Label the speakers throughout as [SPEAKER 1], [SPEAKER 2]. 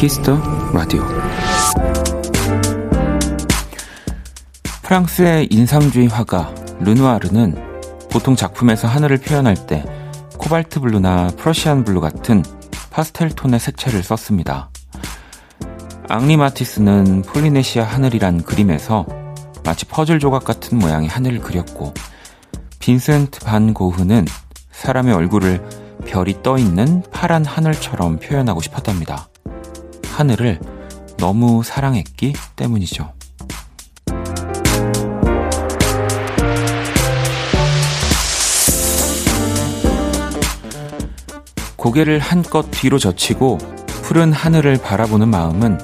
[SPEAKER 1] Kiss the Radio 프랑스의 인상주의 화가 르누아르는 보통 작품에서 하늘을 표현할 때 코발트 블루나 프러시안 블루 같은 파스텔 톤의 색채를 썼습니다. 앙리 마티스는 폴리네시아 하늘이란 그림에서 마치 퍼즐 조각 같은 모양의 하늘을 그렸고 빈센트 반 고흐는 사람의 얼굴을 별이 떠 있는 파란 하늘처럼 표현하고 싶었답니다. 하늘을 너무 사랑했기 때문이죠. 고개를 한껏 뒤로 젖히고 푸른 하늘을 바라보는 마음은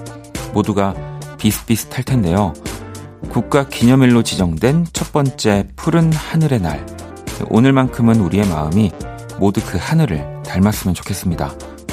[SPEAKER 1] 모두가 비슷비슷할 텐데요. 국가 기념일로 지정된 첫 번째 푸른 하늘의 날. 오늘만큼은 우리의 마음이 모두 그 하늘을 닮았으면 좋겠습니다.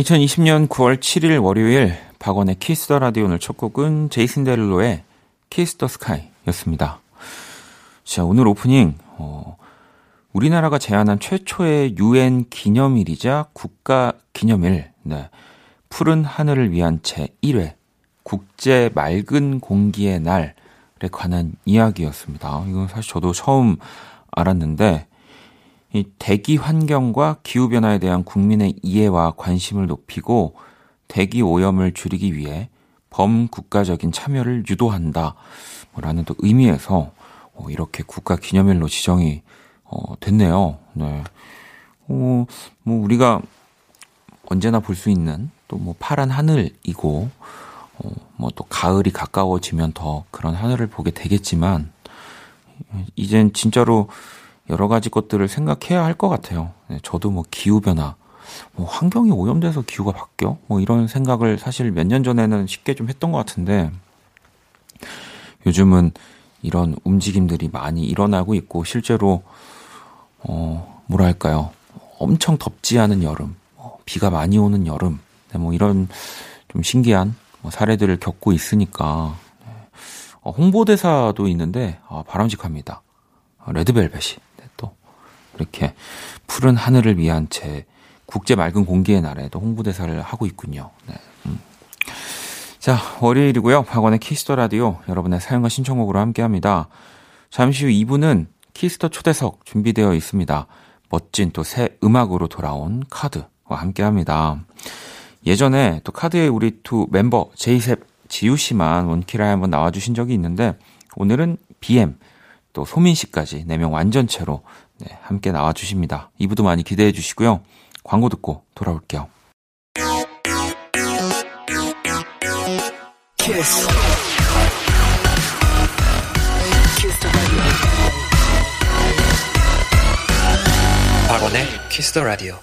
[SPEAKER 1] (2020년 9월 7일) 월요일 박원의 Kiss the Radio 오늘 첫 곡은 제이슨 데룰로의 Kiss the Sky였습니다. 자 오늘 오프닝 어, 우리나라가 제안한 최초의 유엔 기념일이자 국가 기념일, 네. 푸른 하늘을 위한 제 1회 국제 맑은 공기의 날에 관한 이야기였습니다. 이건 사실 저도 처음 알았는데 이 대기 환경과 기후 변화에 대한 국민의 이해와 관심을 높이고 대기 오염을 줄이기 위해 범국가적인 참여를 유도한다. 라는 또 의미에서 어, 이렇게 국가 기념일로 지정이 어, 됐네요. 네. 어, 뭐, 우리가 언제나 볼 수 있는 또 뭐 파란 하늘이고, 어, 뭐 또 가을이 가까워지면 더 그런 하늘을 보게 되겠지만, 이젠 진짜로 여러 가지 것들을 생각해야 할 것 같아요. 네, 저도 뭐 기후변화, 뭐 환경이 오염돼서 기후가 바뀌어? 뭐 이런 생각을 사실 몇 년 전에는 쉽게 좀 했던 것 같은데, 요즘은 이런 움직임들이 많이 일어나고 있고, 실제로 어, 뭐랄까요. 엄청 덥지 않은 여름, 어, 비가 많이 오는 여름, 네, 뭐 이런 좀 신기한 뭐 사례들을 겪고 있으니까, 네. 어, 홍보대사도 있는데, 아, 바람직합니다. 아, 레드벨벳이. 이렇게 푸른 하늘을 위한 제 국제 맑은 공기의 날에도 홍보대사를 하고 있군요. 네. 음. 자, 월요일이고요. 박원의 Kiss the Radio 여러분의 사연과 신청곡으로 함께 합니다. 잠시 후 2부는 Kiss the 초대석 준비되어 있습니다. 멋진 또 새 음악으로 돌아온 KARD와 함께 합니다. 예전에 또 KARD의 우리 두 멤버 J.Seph 지우 씨만 원키라에 한번 나와주신 적이 있는데 오늘은 BM 또 소민 씨까지 4명 완전체로 네, 함께 나와주십니다. 2부도 많이 기대해 주시고요. 광고 듣고 돌아올게요. 키스. 박원의 키스 더 라디오.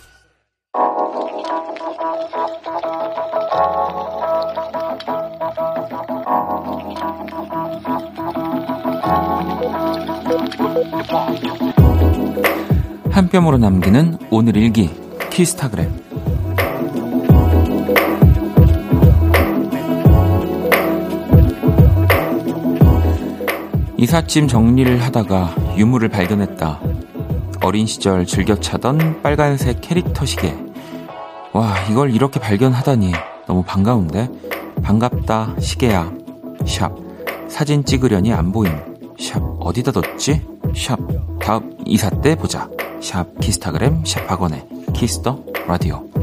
[SPEAKER 1] 한 뼘으로 남기는 오늘 일기 키스타그램 이삿짐 정리를 하다가 유물을 발견했다. 어린 시절 즐겨 차던 빨간색 캐릭터 시계. 와, 이걸 이렇게 발견하다니 너무 반가운데? 반갑다, 시계야. 샵. 사진 찍으려니 안 보임. 샵. 어디다 뒀지? 샵 다음에 보자. 샵 키스타그램 샵 박원의 Kiss the Radio.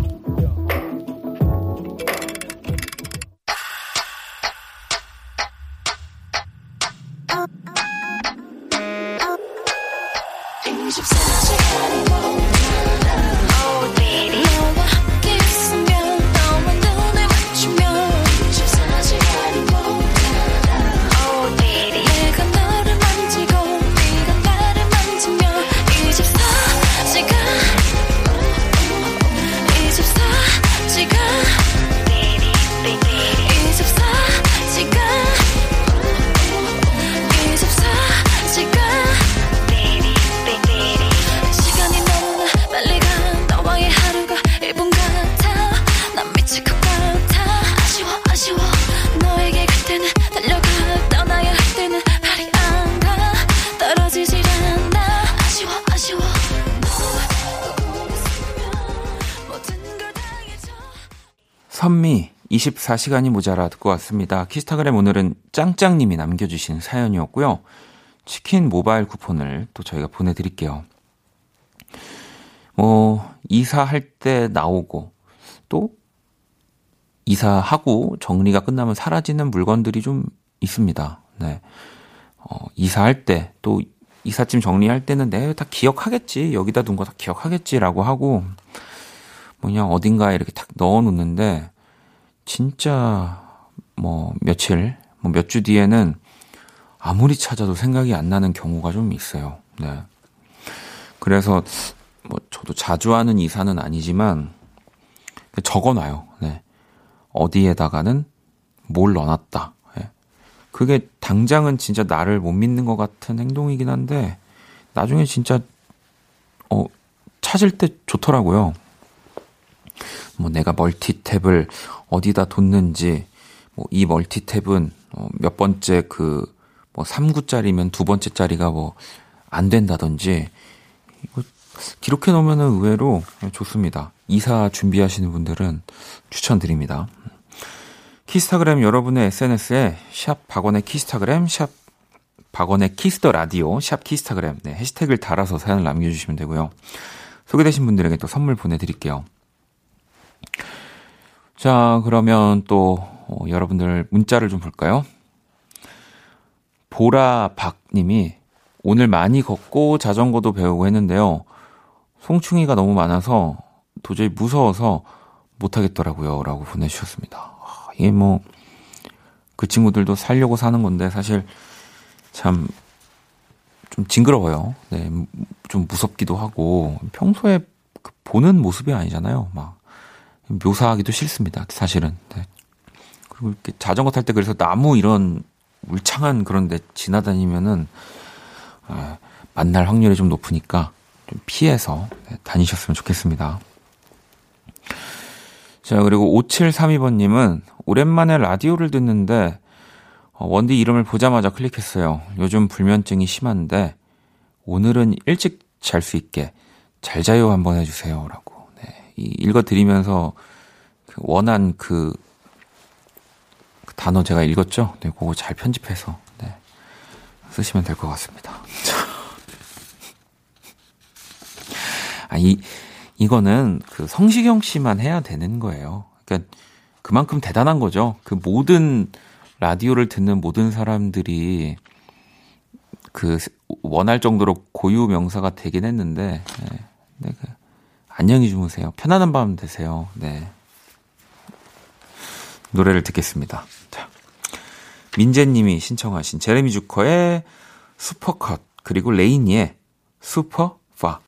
[SPEAKER 1] 선미 24시간이 모자라 듣고 왔습니다. 키스타그램 오늘은 짱짱님이 남겨주신 사연이었고요. 치킨 모바일 쿠폰을 또 저희가 보내드릴게요. 뭐, 이사할 때 나오고, 또, 이사하고 정리가 끝나면 사라지는 물건들이 좀 있습니다. 네. 어, 이사할 때, 또, 이삿짐 정리할 때는 내가 다 기억하겠지. 여기다 둔 거 다 기억하겠지라고 하고, 뭐냐, 어딘가에 이렇게 탁 넣어 놓는데, 진짜 뭐 며칠, 뭐 몇 주 뒤에는 아무리 찾아도 생각이 안 나는 경우가 좀 있어요. 네. 그래서 뭐 저도 자주 하는 이사는 아니지만 적어 놔요. 네. 어디에다가는 뭘 넣어놨다. 네. 그게 당장은 진짜 나를 못 믿는 것 같은 행동이긴 한데 나중에 진짜 어 찾을 때 좋더라고요. 뭐 내가 멀티탭을 어디다 뒀는지, 뭐 이 멀티탭은 어, 몇 번째 그, 뭐 3구짜리면 두 번째 짜리가 뭐 안 된다든지, 이거 기록해 놓으면은 의외로 좋습니다. 이사 준비하시는 분들은 추천드립니다. 키스타그램 여러분의 SNS에 샵 박원의 키스타그램, 샵 박원의 Kiss the Radio, 샵 키스타그램, 네, 해시태그를 달아서 사연을 남겨주시면 되고요. 소개되신 분들에게 또 선물 보내드릴게요. 자, 그러면 또 어, 여러분들 문자를 좀 볼까요? 보라박 님이 오늘 많이 걷고 자전거도 배우고 했는데요. 송충이가 너무 많아서 도저히 무서워서 못하겠더라고요. 라고 보내주셨습니다. 아, 이게 뭐, 그 친구들도 살려고 사는 건데 사실 참 좀 징그러워요. 네, 좀 무섭기도 하고 평소에 그 보는 모습이 아니잖아요. 막 묘사하기도 싫습니다. 사실은. 네. 그리고 이렇게 자전거 탈 때 그래서 나무 이런 울창한 그런 데 지나다니면은 아, 만날 확률이 좀 높으니까 좀 피해서 네, 다니셨으면 좋겠습니다. 자, 그리고 5732번님은 오랜만에 라디오를 듣는데 어, 원디 이름을 보자마자 클릭했어요. 요즘 불면증이 심한데 오늘은 일찍 잘 수 있게 잘 자요 한번 해주세요. 라고. 읽어드리면서 그 원한 그, 그, 단어 제가 읽었죠? 네, 그거 잘 편집해서 네, 쓰시면 될 것 같습니다. 아, 이, 이거는 그 성시경 씨만 해야 되는 거예요. 그러니까 그만큼 대단한 거죠. 그 모든 라디오를 듣는 모든 사람들이 그 원할 정도로 고유 명사가 되긴 했는데, 네, 네, 그 안녕히 주무세요. 편안한 밤 되세요. 네. 노래를 듣겠습니다. 자. 민재님이 신청하신 제레미 주커의 Supercut, 그리고 레이니의 슈퍼파.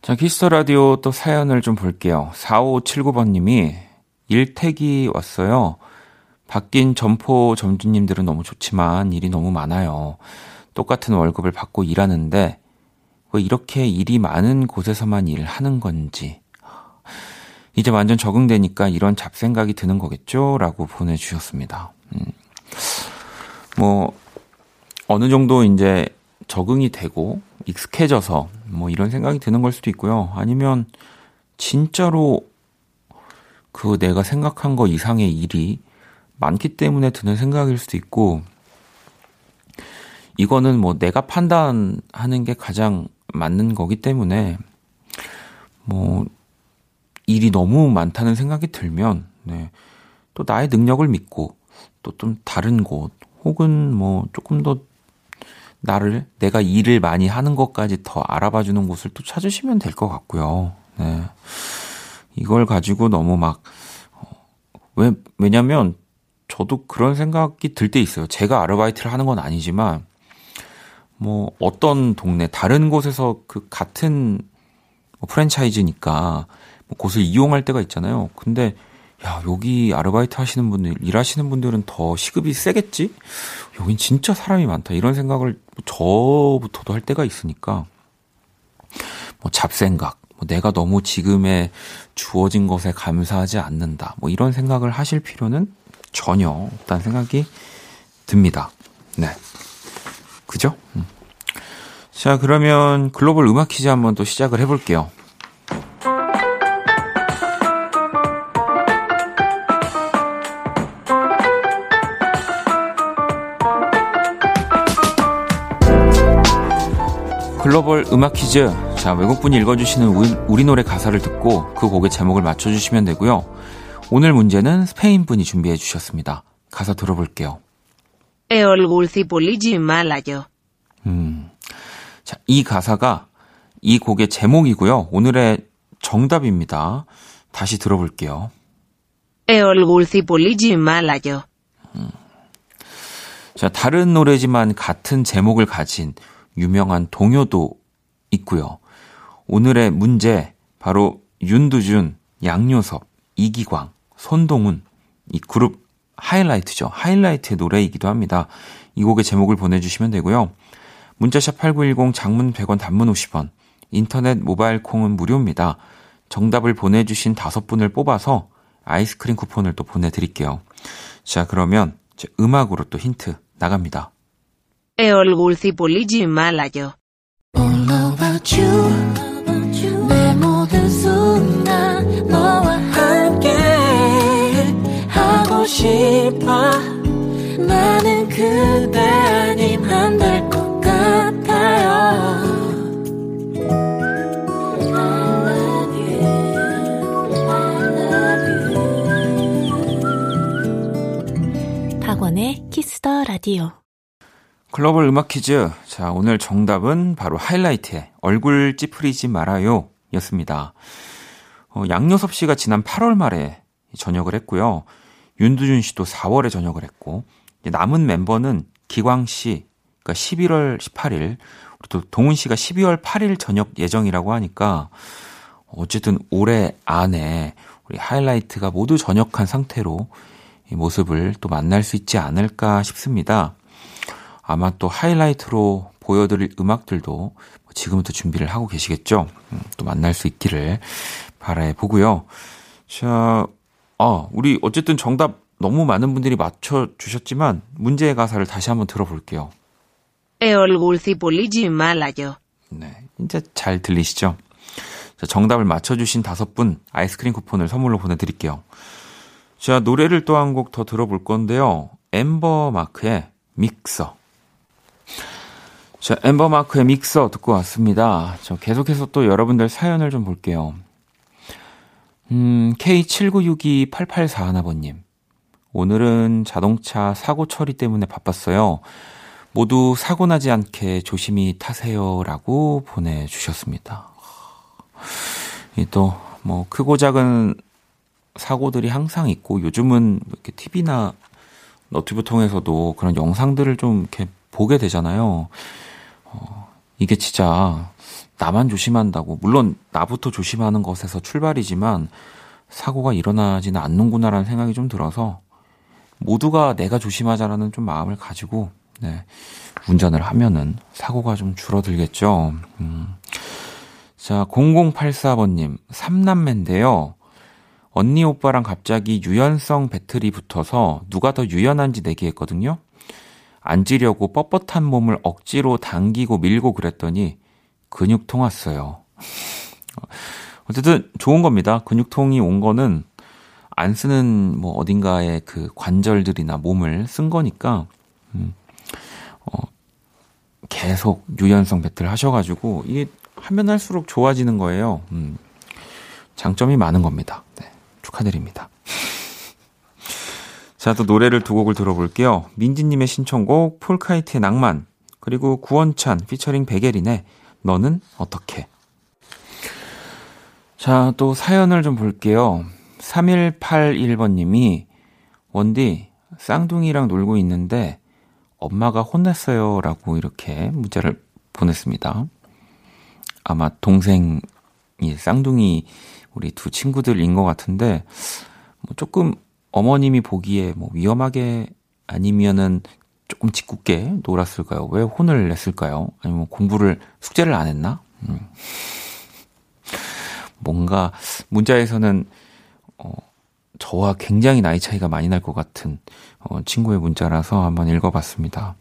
[SPEAKER 1] 자, Kiss the Radio 또 사연을 좀 볼게요. 4579번님이 일태기 왔어요. 바뀐 점포 점주님들은 너무 좋지만 일이 너무 많아요. 똑같은 월급을 받고 일하는데 왜 이렇게 일이 많은 곳에서만 일하는 건지. 이제 완전 적응되니까 이런 잡생각이 드는 거겠죠? 라고 보내주셨습니다. 음. 뭐, 어느 정도 이제 적응이 되고 익숙해져서 뭐 이런 생각이 드는 걸 수도 있고요. 아니면 진짜로 그 내가 생각한 거 이상의 일이 많기 때문에 드는 생각일 수도 있고 이거는 뭐 내가 판단하는 게 가장 맞는 거기 때문에 뭐 일이 너무 많다는 생각이 들면 네. 또 나의 능력을 믿고 또 좀 다른 곳 혹은 뭐 조금 더 나를 내가 일을 많이 하는 것까지 더 알아봐 주는 곳을 또 찾으시면 될 것 같고요. 네. 이걸 가지고 너무 막 어, 왜 왜냐면 저도 그런 생각이 들 때 있어요. 제가 아르바이트를 하는 건 아니지만 뭐 어떤 동네 다른 곳에서 그 같은 뭐 프랜차이즈니까 뭐 곳을 이용할 때가 있잖아요. 근데 야 여기 아르바이트 하시는 분들 일하시는 분들은 더 시급이 세겠지? 여긴 진짜 사람이 많다 이런 생각을 저부터도 할 때가 있으니까 뭐 잡생각, 뭐 내가 너무 지금의 주어진 것에 감사하지 않는다 뭐 이런 생각을 하실 필요는 전혀 없다는 생각이 듭니다. 네. 그죠? 음. 자, 그러면 글로벌 음악 퀴즈 한번 또 시작을 해볼게요. 글로벌 음악 퀴즈. 자, 외국분이 읽어주시는 우리, 우리 노래 가사를 듣고 그 곡의 제목을 맞춰주시면 되고요. 오늘 문제는 스페인 분이 준비해 주셨습니다. 가사 들어볼게 요. 음. 자, 이 가사가 이 곡의 제목이고요. 오늘의 정답입니다. 다시 들어볼게요. 음. 자, 다른 노래지만 같은 제목을 가진 유명한 동요도 있고요. 오늘의 문제 바로 윤두준, 양요섭, 이기광, 손동훈 이 그룹 하이라이트죠. 하이라이트의 노래이기도 합니다. 이 곡의 제목을 보내주시면 되고요. 문자샵 8910 장문 100원 단문 50원 인터넷 모바일 콩은 무료입니다. 정답을 보내주신 다섯 분을 뽑아서 아이스크림 쿠폰을 또 보내드릴게요. 자 그러면 음악으로 또 힌트 나갑니다. 내 모든 순간 너 싶어 나는 그대 아님 안 될 것 같아요 박원의 Kiss the Radio 글로벌 음악 퀴즈. 자, 오늘 정답은 바로 하이라이트의 얼굴 찌푸리지 말아요 였습니다. 어, 양요섭 씨가 지난 8월 말에 전역을 했고요. 윤두준 씨도 4월에 전역을 했고 남은 멤버는 기광 씨, 그러니까 11월 18일, 또 동훈 씨가 12월 8일 전역 예정이라고 하니까 어쨌든 올해 안에 우리 하이라이트가 모두 전역한 상태로 이 모습을 또 만날 수 있지 않을까 싶습니다. 아마 또 하이라이트로 보여드릴 음악들도 지금부터 준비를 하고 계시겠죠? 음, 또 만날 수 있기를 바라해 보고요. 자, 아, 우리 어쨌든 정답 너무 많은 분들이 맞춰주셨지만 문제의 가사를 다시 한번 들어볼게요. 네, 이제 잘 들리시죠? 자, 정답을 맞춰주신 다섯 분 아이스크림 쿠폰을 선물로 보내드릴게요. 자, 노래를 또 한 곡 더 들어볼 건데요. 엠버 마크의 믹서. 자, 엠버 마크의 믹서 듣고 왔습니다. 저 계속해서 또 여러분들 사연을 좀 볼게요. 음, K79628841번님. 오늘은 자동차 사고 처리 때문에 바빴어요. 모두 사고 나지 않게 조심히 타세요. 라고 보내주셨습니다. 이 또, 뭐, 크고 작은 사고들이 항상 있고, 요즘은 이렇게 TV나 너튜브 통해서도 그런 영상들을 좀 이렇게 보게 되잖아요. 어, 이게 진짜 나만 조심한다고. 물론 나부터 조심하는 것에서 출발이지만 사고가 일어나지는 않는구나라는 생각이 좀 들어서 모두가 내가 조심하자라는 좀 마음을 가지고 네, 운전을 하면은 사고가 좀 줄어들겠죠. 음. 자, 0084번님, 3남매인데요. 언니 오빠랑 갑자기 유연성 배틀이 붙어서 누가 더 유연한지 내기했거든요. 앉으려고 뻣뻣한 몸을 억지로 당기고 밀고 그랬더니 근육통 왔어요. 어쨌든 좋은 겁니다. 근육통이 온 거는 안 쓰는 뭐 어딘가에 그 관절들이나 몸을 쓴 거니까 음, 어, 계속 유연성 배틀 하셔가지고 이게 하면 할수록 좋아지는 거예요. 음, 장점이 많은 겁니다. 네, 축하드립니다. 자, 또 노래를 두 곡을 들어볼게요. 민지님의 신청곡 폴카이트의 낭만 그리고 구원찬 피처링 베게린의 너는 어떻게 자, 또 사연을 좀 볼게요. 3181번님이 원디 쌍둥이랑 놀고 있는데 엄마가 혼냈어요. 라고 이렇게 문자를 보냈습니다. 아마 동생이 쌍둥이 우리 두 친구들인 것 같은데, 뭐 조금 어머님이 보기에 뭐 위험하게 아니면은 조금 짓궂게 놀았을까요? 왜 혼을 냈을까요? 아니면 공부를, 숙제를 안 했나? 음. 뭔가 문자에서는 어, 저와 굉장히 나이 차이가 많이 날 것 같은 어, 친구의 문자라서 한번 읽어봤습니다.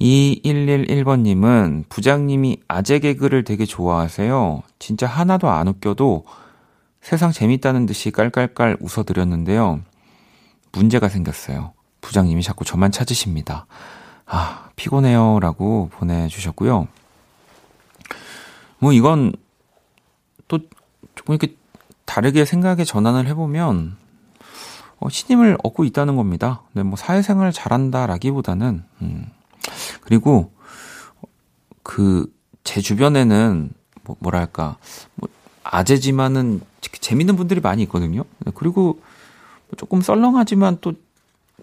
[SPEAKER 1] 2111번님은 부장님이 아재 개그를 되게 좋아하세요. 진짜 하나도 안 웃겨도 세상 재밌다는 듯이 깔깔깔 웃어드렸는데요. 문제가 생겼어요. 부장님이 자꾸 저만 찾으십니다. 아, 피곤해요. 라고 보내주셨고요. 뭐 이건 또 조금 이렇게 다르게 생각의 전환을 해보면 어, 신임을 얻고 있다는 겁니다. 네, 뭐 사회생활 잘한다라기보다는 음, 그리고 그 제 주변에는 뭐, 뭐랄까 뭐 아재지만은 재밌는 분들이 많이 있거든요. 네, 그리고 조금 썰렁하지만 또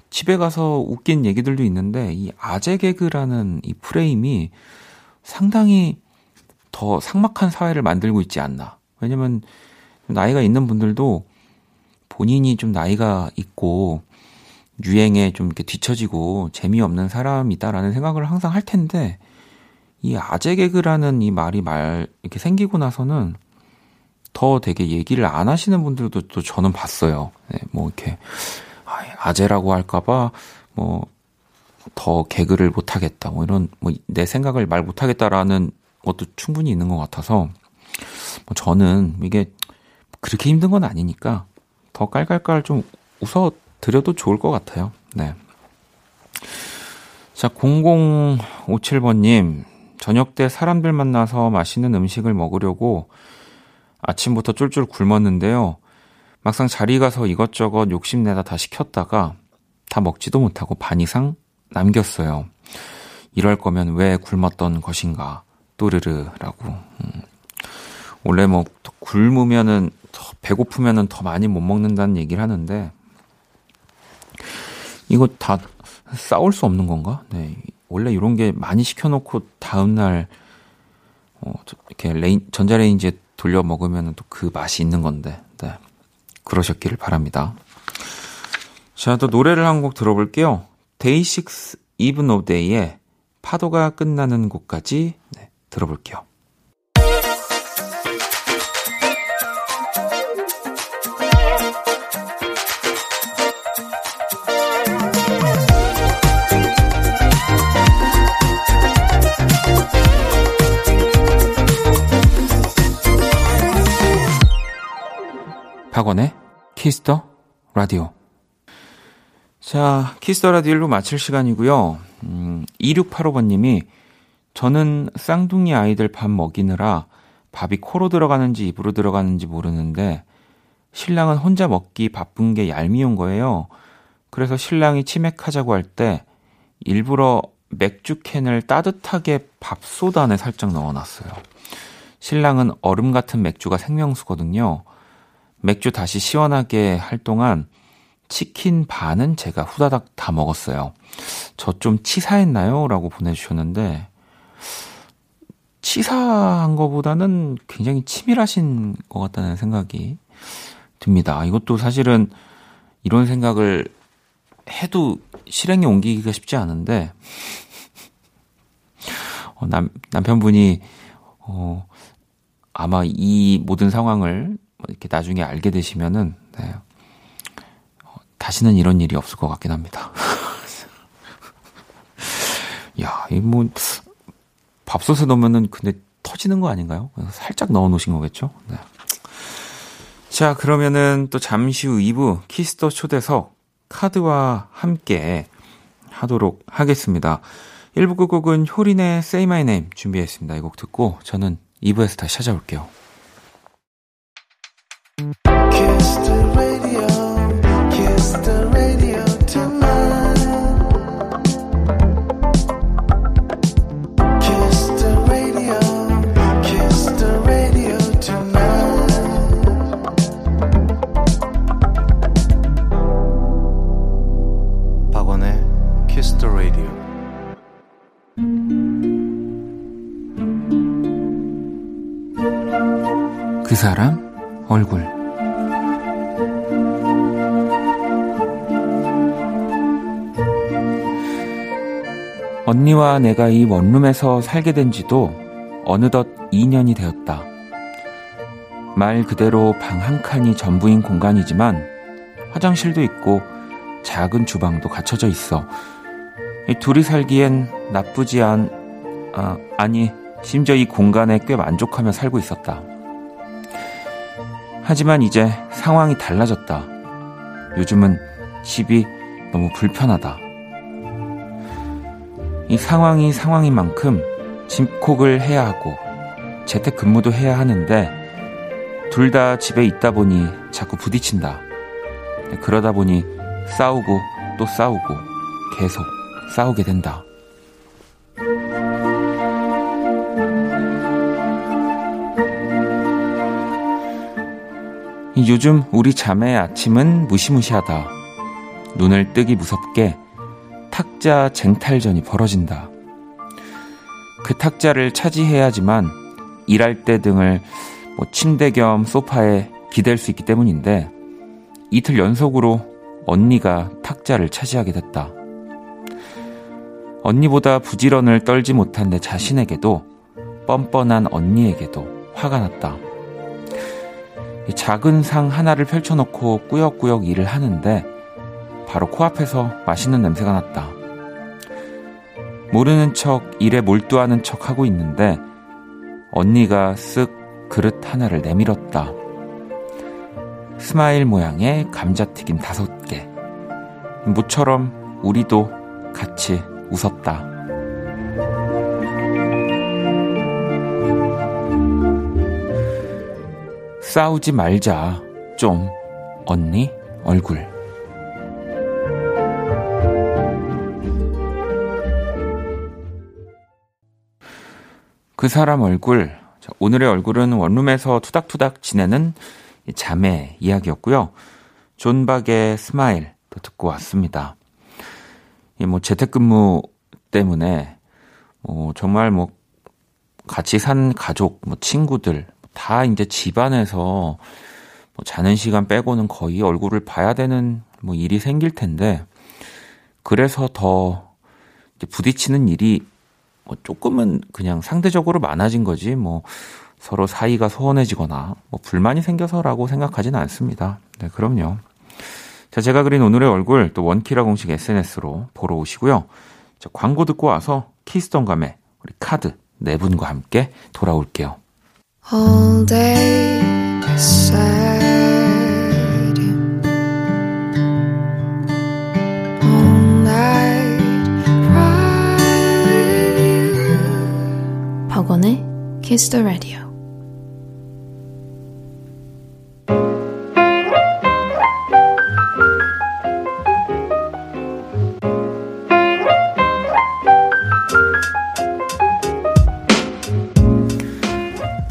[SPEAKER 1] 집에 가서 웃긴 얘기들도 있는데 이 아재 개그라는 이 프레임이 상당히 더 삭막한 사회를 만들고 있지 않나. 왜냐면 나이가 있는 분들도 본인이 좀 나이가 있고 유행에 좀 이렇게 뒤처지고 재미없는 사람이다라는 생각을 항상 할 텐데 이 아재 개그라는 이 말이 말 이렇게 생기고 나서는 더 되게 얘기를 안 하시는 분들도 또 저는 봤어요. 네, 뭐 이렇게 아재라고 할까봐 뭐 더 개그를 못 하겠다 뭐 이런 뭐 내 생각을 말 못 하겠다라는 것도 충분히 있는 것 같아서 뭐 저는 이게 그렇게 힘든 건 아니니까 더 깔깔깔 좀 웃어 드려도 좋을 것 같아요. 네. 자, 0057번님, 저녁 때 사람들 만나서 맛있는 음식을 먹으려고 아침부터 쫄쫄 굶었는데요. 막상 자리 가서 이것저것 욕심내다 다 시켰다가 다 먹지도 못하고 반 이상 남겼어요. 이럴 거면 왜 굶었던 것인가. 또르르라고. 음. 원래 뭐 굶으면은 더 배고프면은 더 많이 못 먹는다는 얘기를 하는데 이거 다 싸울 수 없는 건가? 네. 원래 이런 게 많이 시켜놓고 다음날 어, 이렇게 레인, 전자레인지에 돌려 먹으면 또 그 맛이 있는 건데, 네. 그러셨기를 바랍니다. 자, 또 노래를 한 곡 들어볼게요. DAY6 Even of Day의 파도가 끝나는 곳까지 네, 들어볼게요. 박원의 Kiss the Radio. 자, Kiss the Radio로 마칠 시간이고요. 음, 2685번님이 저는 쌍둥이 아이들 밥 먹이느라 밥이 코로 들어가는지 입으로 들어가는지 모르는데 신랑은 혼자 먹기 바쁜 게 얄미운 거예요. 그래서 신랑이 치맥하자고 할 때 일부러 맥주 캔을 따뜻하게 밥솥 안에 살짝 넣어놨어요. 신랑은 얼음 같은 맥주가 생명수거든요. 맥주 다시 시원하게 할 동안 치킨 반은 제가 후다닥 다 먹었어요. 저 좀 치사했나요? 라고 보내주셨는데, 치사한 것보다는 굉장히 치밀하신 것 같다는 생각이 듭니다. 이것도 사실은 이런 생각을 해도 실행에 옮기기가 쉽지 않은데, 어, 남, 남편분이, 어, 아마 이 모든 상황을 뭐 이렇게 나중에 알게 되시면은 네. 어, 다시는 이런 일이 없을 것 같긴 합니다. 야, 이 뭐 밥솥에 넣으면은 근데 터지는 거 아닌가요? 살짝 넣어 놓으신 거겠죠? 네. 자, 그러면은 또 잠시 후 2부 키스 더 초대석 카드와 함께 하도록 하겠습니다. 1부 끝곡은 효린의 Say My Name 준비했습니다. 이 곡 듣고 저는 2부에서 다시 찾아올게요. 내가 이 원룸에서 살게 된 지도 어느덧 2년이 되었다. 말 그대로 방 한 칸이 전부인 공간이지만 화장실도 있고 작은 주방도 갖춰져 있어. 둘이 살기엔 나쁘지 않, 아, 아니, 심지어 이 공간에 꽤 만족하며 살고 있었다. 하지만 이제 상황이 달라졌다. 요즘은 집이 너무 불편하다. 이 상황이 상황인 만큼 집콕을 해야 하고 재택 근무도 해야 하는데 둘 다 집에 있다 보니 자꾸 부딪힌다. 그러다 보니 싸우고 또 싸우고 계속 싸우게 된다. 요즘 우리 자매의 아침은 무시무시하다. 눈을 뜨기 무섭게 탁자 쟁탈전이 벌어진다. 그 탁자를 차지해야지만 일할 때 등을 뭐 침대 겸 소파에 기댈 수 있기 때문인데 이틀 연속으로 언니가 탁자를 차지하게 됐다. 언니보다 부지런을 떨지 못한 내 자신에게도 뻔뻔한 언니에게도 화가 났다. 작은 상 하나를 펼쳐놓고 꾸역꾸역 일을 하는데 바로 코앞에서 맛있는 냄새가 났다. 모르는 척 일에 몰두하는 척 하고 있는데 언니가 쓱 그릇 하나를 내밀었다. 스마일 모양의 감자튀김 다섯 개. 모처럼 우리도 같이 웃었다. 싸우지 말자. 좀. 언니 얼굴. 그 사람 얼굴. 오늘의 얼굴은 원룸에서 투닥투닥 지내는 자매 이야기였고요. 존박의 스마일 도 듣고 왔습니다. 뭐 재택근무 때문에 뭐 정말 뭐 같이 산 가족, 뭐 친구들, 다 이제 집안에서 뭐 자는 시간 빼고는 거의 얼굴을 봐야 되는 뭐 일이 생길 텐데 그래서 더 부딪히는 일이 뭐 조금은 그냥 상대적으로 많아진 거지 뭐 서로 사이가 소원해지거나 뭐 불만이 생겨서라고 생각하지는 않습니다. 네, 그럼요. 자, 제가 그린 오늘의 얼굴 또 원키라 공식 SNS로 보러 오시고요. 자, 광고 듣고 와서 키스톤 감의 우리 카드 네 분과 함께 돌아올게요. all day 박원의 Kiss the Radio.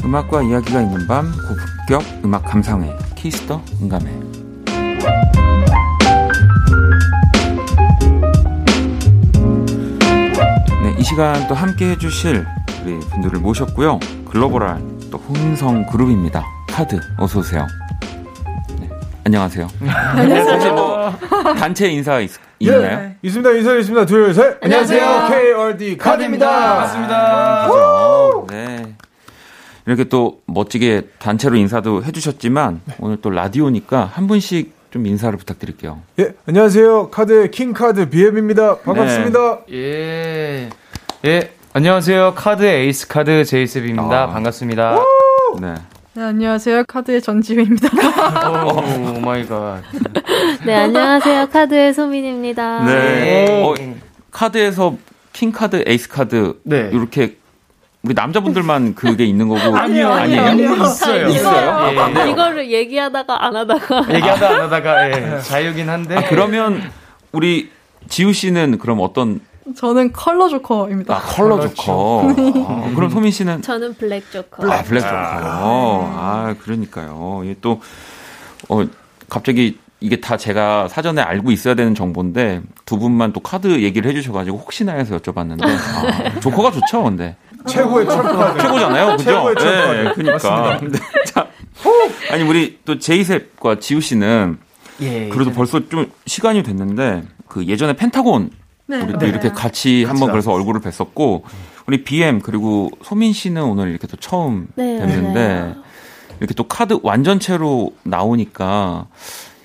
[SPEAKER 1] 음악과 이야기가 있는 밤 고품격 음악 감상회 키스터 음감회 네, 이 시간 또 함께 해주실 우리 분들을 모셨고요. 글로벌한 또 혼성 그룹입니다. 카드 어서 오세요. 네, 안녕하세요.
[SPEAKER 2] 안녕하세요. 뭐
[SPEAKER 1] 단체 인사 있, 있나요?
[SPEAKER 2] 예, 있습니다. 인사 있습니다. 둘 셋.
[SPEAKER 3] 안녕하세요.
[SPEAKER 2] KRD 카드입니다.
[SPEAKER 3] 반갑습니다.
[SPEAKER 1] 네. 이렇게 또 멋지게 단체로 인사도 해주셨지만 네. 오늘 또 라디오니까 한 분씩 좀 인사를 부탁드릴게요.
[SPEAKER 2] 예, 안녕하세요. 카드 킹 카드 BM입니다. 반갑습니다.
[SPEAKER 3] 네. 예, 예, 안녕하세요. 카드 에이스 카드 제이셉입니다. 아. 반갑습니다.
[SPEAKER 4] 네. 네, 안녕하세요. 카드의 전지우입니다.
[SPEAKER 3] Oh, my god.
[SPEAKER 5] 네, 안녕하세요. 카드의 소민입니다.
[SPEAKER 1] 네. 어, 카드에서 킹 카드, 에이스 카드 네. 이렇게 우리 남자분들만 그게 있는 거고
[SPEAKER 3] 아니요 아니에요,
[SPEAKER 4] 아니에요.
[SPEAKER 3] 있어요
[SPEAKER 5] 있어요 예. 네. 이거를 얘기하다가 안 하다가
[SPEAKER 3] 얘기하다 안 하다가 예. 자유긴 한데
[SPEAKER 1] 아, 그러면 우리 지우 씨는 그럼 어떤
[SPEAKER 4] 저는 컬러 조커입니다.
[SPEAKER 1] 아, 컬러 조커. 아, 그럼 소민 씨는?
[SPEAKER 5] 저는 블랙 조커.
[SPEAKER 1] 아, 블랙 조커. 아, 그러니까요. 이게 또, 어, 갑자기 이게 다 제가 사전에 알고 있어야 되는 정보인데 두 분만 또 카드 얘기를 해주셔가지고 혹시나 해서 여쭤봤는데 아, 조커가 좋죠, 근데
[SPEAKER 2] 최고의 첨카
[SPEAKER 1] 최고잖아요, 그죠?
[SPEAKER 2] 최고의
[SPEAKER 1] 네, 그러니까. 네, 자, 아니 우리 또 제이셉과 지우 씨는 예, 그래도 벌써 좀 시간이 됐는데 그 예전에 펜타곤 네, 우리 또 네. 이렇게 같이 한번 그래서 얼굴을 뵀었고 우리 BM 그리고 소민 씨는 오늘 이렇게 또 처음 네, 뵀는데 이렇게 또 카드 완전체로 나오니까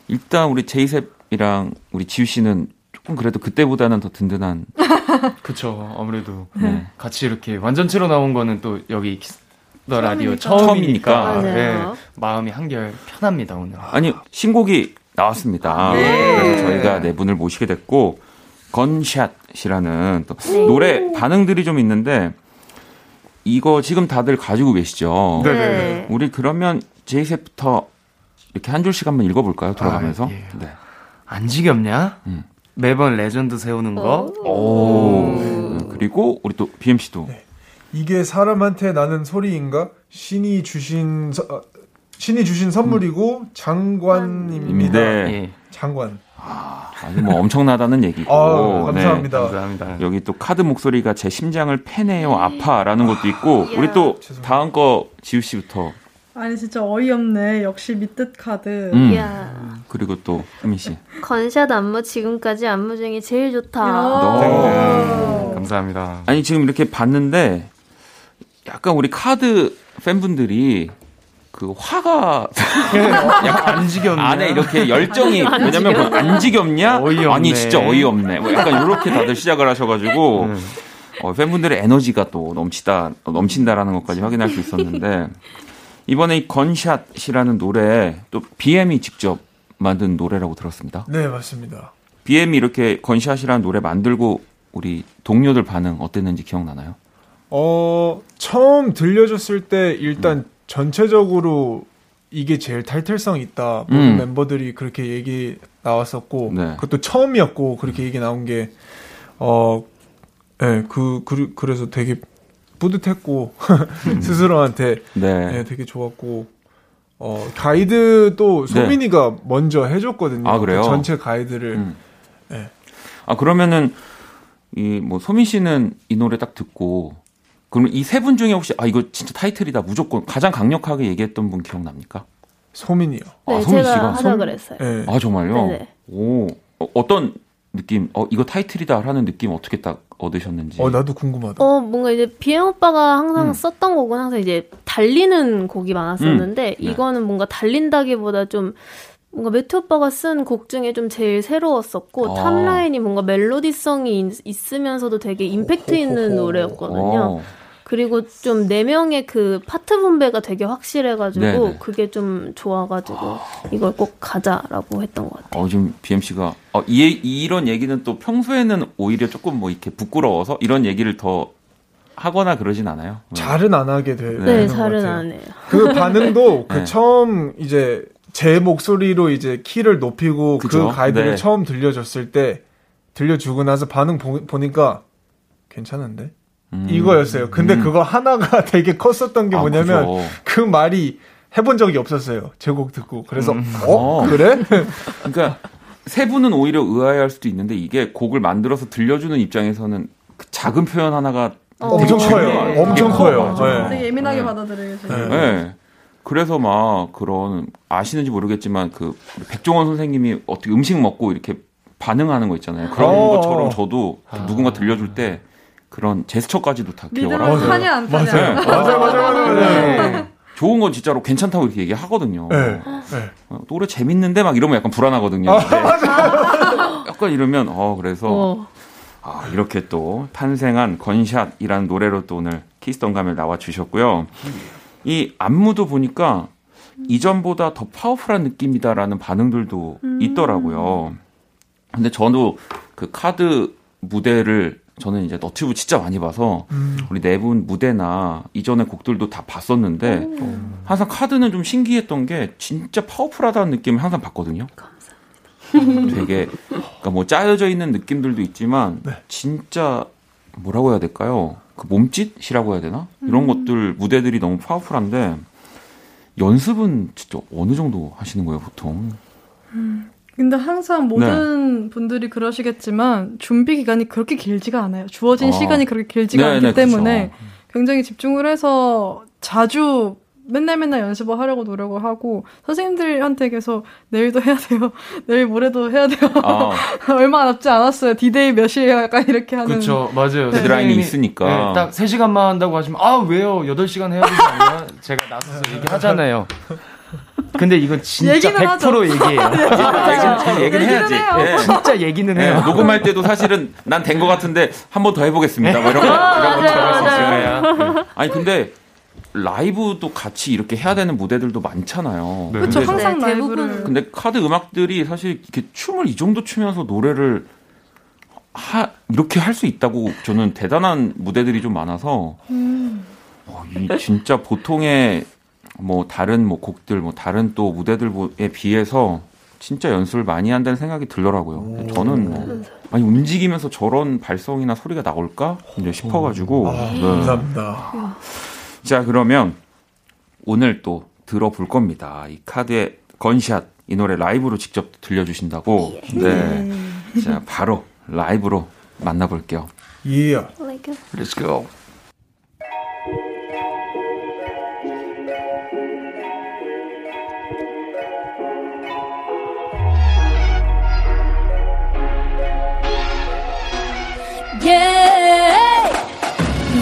[SPEAKER 1] 일단 우리 제이셉이랑 우리 지우 씨는 조금 그래도 그때보다는 더 든든한.
[SPEAKER 3] 그쵸. 아무래도 네. 같이 이렇게 완전체로 나온 거는 또 여기 더 라디오 처음이니까, 처음이니까. 네, 마음이 한결 편합니다 오늘.
[SPEAKER 1] 아니 신곡이 나왔습니다. 네. 그래서 저희가 네 분을 모시게 됐고 Gunshot이라는 또 네. 노래 반응들이 좀 있는데 이거 지금 다들 가지고 계시죠. 네. 우리 그러면 제이셉부터 이렇게 한 줄씩 한번 읽어볼까요? 돌아가면서. 아, 예. 네.
[SPEAKER 3] 안 지겹냐? 음. 매번 레전드 세우는 거. 오.
[SPEAKER 1] 오. 음, 그리고 우리 또 BM 씨도. 네.
[SPEAKER 2] 이게 사람한테 나는 소리인가? 신이 주신 서, 어, 신이 주신 선물이고 음. 장관입니다. 네. 예. 장관.
[SPEAKER 1] 아, 아니 뭐 엄청나다는 얘기고.
[SPEAKER 2] 아, 감사합니다.
[SPEAKER 1] 네. 감사합니다. 여기 또 카드 목소리가 제 심장을 패내요 아파라는 것도 있고 아, 우리 또 죄송합니다. 다음 거 지우 씨부터
[SPEAKER 4] 아니 진짜 어이없네. 역시 밑뜻 카드.
[SPEAKER 1] 음. 야. 그리고 또 수민 씨.
[SPEAKER 5] 건샷 안무 지금까지 안무 중에 제일 좋다.
[SPEAKER 3] 네. 감사합니다.
[SPEAKER 1] 아니 지금 이렇게 봤는데 약간 우리 카드 팬분들이 그 화가
[SPEAKER 3] 약간 안 지겹네.
[SPEAKER 1] 안에 이렇게 열정이 왜냐면 그안 지겹냐? 어이없네. 아니 진짜 어이없네. 뭐 약간 이렇게 다들 시작을 하셔가지고 음. 어, 팬분들의 에너지가 또 넘치다 넘친다라는 것까지 확인할 수 있었는데 이번에 이 건샷이라는 노래 또 BM이 직접 만든 노래라고 들었습니다.
[SPEAKER 2] 네, 맞습니다.
[SPEAKER 1] BM이 이렇게 건샷이라는 노래 만들고 우리 동료들 반응 어땠는지 기억나나요?
[SPEAKER 2] 어, 처음 들려줬을 때 일단 음. 전체적으로 이게 제일 타이틀성 있다. 모든 음. 멤버들이 그렇게 얘기 나왔었고, 네. 그것도 처음이었고, 그렇게 얘기 나온 게, 어, 예, 네, 그, 그, 그래서 되게 뿌듯했고 음. 스스로한테 네. 네, 되게 좋았고 어 가이드도 네. 소민이가 네. 먼저 해줬거든요.
[SPEAKER 1] 아 그래요?
[SPEAKER 2] 그 전체 가이드를. 음. 네.
[SPEAKER 1] 아 그러면은 이 뭐 소민 씨는 이 노래 딱 듣고 그럼 이세 분 중에 혹시 아 이거 진짜 타이틀이다 무조건 가장 강력하게 얘기했던 분 기억납니까?
[SPEAKER 2] 소민이요.
[SPEAKER 5] 네, 아, 소민 제가 하자 그랬어요.
[SPEAKER 1] 네. 아 정말요? 네네. 오 어, 어떤 느낌? 어 이거 타이틀이다 하는 느낌 어떻게 딱 얻으셨는지.
[SPEAKER 2] 어, 나도 궁금하다.
[SPEAKER 5] 어, 뭔가 이제 비엠 오빠가 항상 음. 썼던 곡은 항상 이제 달리는 곡이 많았었는데, 음. 네. 이거는 뭔가 달린다기보다 좀, 뭔가 매트 오빠가 쓴 곡 중에 좀 제일 새로웠었고, 아. 탑라인이 뭔가 멜로디성이 있, 으면서도 되게 임팩트 있는 노래였거든요. 어. 그리고 좀 네 명의 그 파트 분배가 되게 확실해가지고 네네. 그게 좀 좋아가지고 이걸 꼭 가자라고 했던 것 같아요.
[SPEAKER 1] 어, 지금 BMC가 어, 이, 이런 얘기는 또 평소에는 오히려 조금 뭐 이렇게 부끄러워서 이런 얘기를 더 하거나 그러진 않아요.
[SPEAKER 2] 잘은 안 하게 돼요.
[SPEAKER 5] 네, 네 잘은 안 해요.
[SPEAKER 2] 그 반응도 그 네. 처음 이제 제 목소리로 이제 키를 높이고 그 그죠? 그 가이드를 네. 처음 들려줬을 때 들려주고 나서 반응 보, 보니까 괜찮은데? 음. 이거였어요. 근데 음. 그거 하나가 되게 컸었던 게 아, 뭐냐면 그죠. 그 말이 해본 적이 없었어요. 제 곡 듣고. 그래서 음. 어, 어 그래?
[SPEAKER 1] 그러니까 세 분은 오히려 의아해할 수도 있는데 이게 곡을 만들어서 들려주는 입장에서는 그 작은 표현 하나가
[SPEAKER 2] 어. 엄청 커요. 엄청 커요.
[SPEAKER 4] 네. 되게 예민하게 네. 받아들여요.
[SPEAKER 1] 네. 네. 그래서 막 그런 아시는지 모르겠지만 그 백종원 선생님이 어떻게 음식 먹고 이렇게 반응하는 거 있잖아요. 그런 어. 것처럼 저도 아. 누군가 들려줄 때 그런 제스처까지도 다 기억을
[SPEAKER 4] 하고 타냐 안 타냐.
[SPEAKER 2] 맞아요. 네. 맞아요. 맞아요. 맞아요.
[SPEAKER 1] 네. 좋은 건 진짜로 괜찮다고 이렇게 얘기하거든요. 네. 네. 어, 노래 재밌는데 막 이러면 약간 불안하거든요. 아, 약간 이러면 어 그래서 어. 아, 이렇게 또 탄생한 건샷이라는 노래로 또 오늘 키스던 감을 나와 주셨고요. 이 안무도 보니까 이전보다 더 파워풀한 느낌이다라는 반응들도 음. 있더라고요. 근데 저도 그 카드 무대를 저는 이제 너튜브 진짜 많이 봐서 음. 우리 네 분 무대나 이전의 곡들도 다 봤었는데 오. 항상 카드는 좀 신기했던 게 진짜 파워풀하다는 느낌을 항상 받거든요. 감사합니다. 되게 그러니까 뭐 짜여져 있는 느낌들도 있지만 네. 진짜 뭐라고 해야 될까요? 그 몸짓이라고 해야 되나? 이런 음. 것들 무대들이 너무 파워풀한데 연습은 진짜 어느 정도 하시는 거예요, 보통?
[SPEAKER 4] 음. 근데 항상 모든 네. 분들이 그러시겠지만 준비 기간이 그렇게 길지가 않아요. 주어진 아. 시간이 그렇게 길지가 네, 않기 네, 때문에 그쵸. 굉장히 집중을 해서 자주 맨날 맨날 연습을 하려고 노력을 하고 선생님들한테 계속 내일도 해야 돼요. 내일 모레도 해야 돼요. 아. 얼마 남지 않았어요. 디데이 몇 시에 약간 이렇게 하는.
[SPEAKER 3] 그렇죠. 맞아요.
[SPEAKER 1] 네. 데드라인이 있으니까. 네,
[SPEAKER 3] 딱 3시간만 한다고 하시면 아, 왜요? 8시간 해야 되지 않나? 제가 나서서 얘기하잖아요. 근데 이건 진짜 100% 하죠. 얘기예요.
[SPEAKER 1] 얘기는, 얘기는 해야지. 네.
[SPEAKER 3] 진짜 얘기는 해요.
[SPEAKER 1] 네. 녹음할 때도 사실은 난 된 것 같은데 한 번 더 해보겠습니다. 뭐 이런 거, 이런 것처럼 했었어요. 아니, 근데 라이브도 같이 이렇게 해야 되는 무대들도 많잖아요.
[SPEAKER 4] 네. 그렇죠. 항상 네, 라이브를.
[SPEAKER 1] 근데 카드 음악들이 사실 이렇게 춤을 이 정도 추면서 노래를 하, 이렇게 할 수 있다고 저는 대단한 무대들이 좀 많아서 음. 어, 이 진짜 보통의 뭐 다른 뭐 곡들 뭐 다른 또 무대들에 비해서 진짜 연습을 많이 한다는 생각이 들더라고요. 저는 뭐 아니 움직이면서 저런 발성이나 소리가 나올까 이제 싶어가지고 아,
[SPEAKER 2] 네. 감사합니다.
[SPEAKER 1] 자 그러면 오늘 또 들어볼 겁니다. 이 카드의 건샷 이 노래 라이브로 직접 들려주신다고. 네. 자 바로 라이브로 만나볼게요.
[SPEAKER 2] 예.
[SPEAKER 1] Let's go.
[SPEAKER 6] yeah.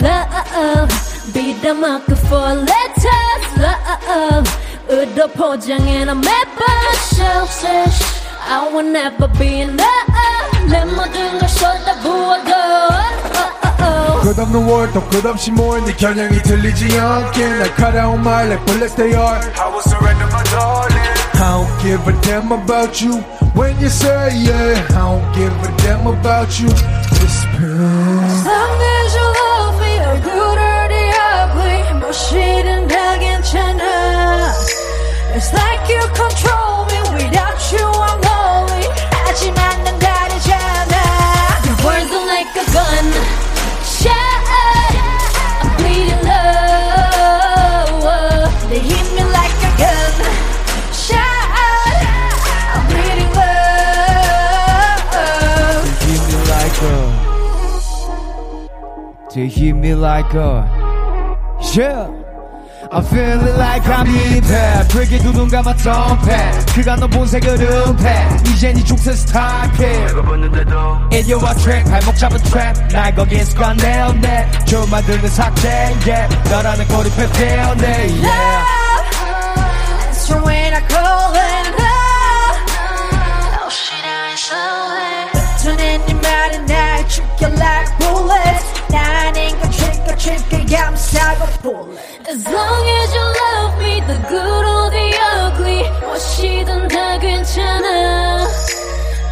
[SPEAKER 6] Love, 비담아 그 for letters. Love, 의도 포장해놔 매번 selfish. I will never be in love. 내 모든 걸 쏟아부어도.
[SPEAKER 7] 끝없는 월도 끝없이 모인 네 겨냥이 들리지 않게 날카로운 말 like bullets they are I will surrender my darling I don't give a damn about you when you say yeah I don't give a damn about you
[SPEAKER 6] it's like you control
[SPEAKER 7] to hit me like a yeah. I'm feeling like I'm in bed 불게 두눈 감았던 팬 그가 너 본색을 은폐 이제 네 중세 스타일핏 내가 붙는데도 이디오와 트랙 발목 잡은 트랩 날 거기에 습관 내었네 좀 만드는 삭제 yeah. 너라는 고립해 태어내 yeah.
[SPEAKER 6] That's when I call it love Oh shit I ain't so 뱉어낸 네 말은 날 죽여 like bullets 나는 trigger trigger 감싸고 pull As long as you love me the good or the ugly 무엇이든 다 괜찮아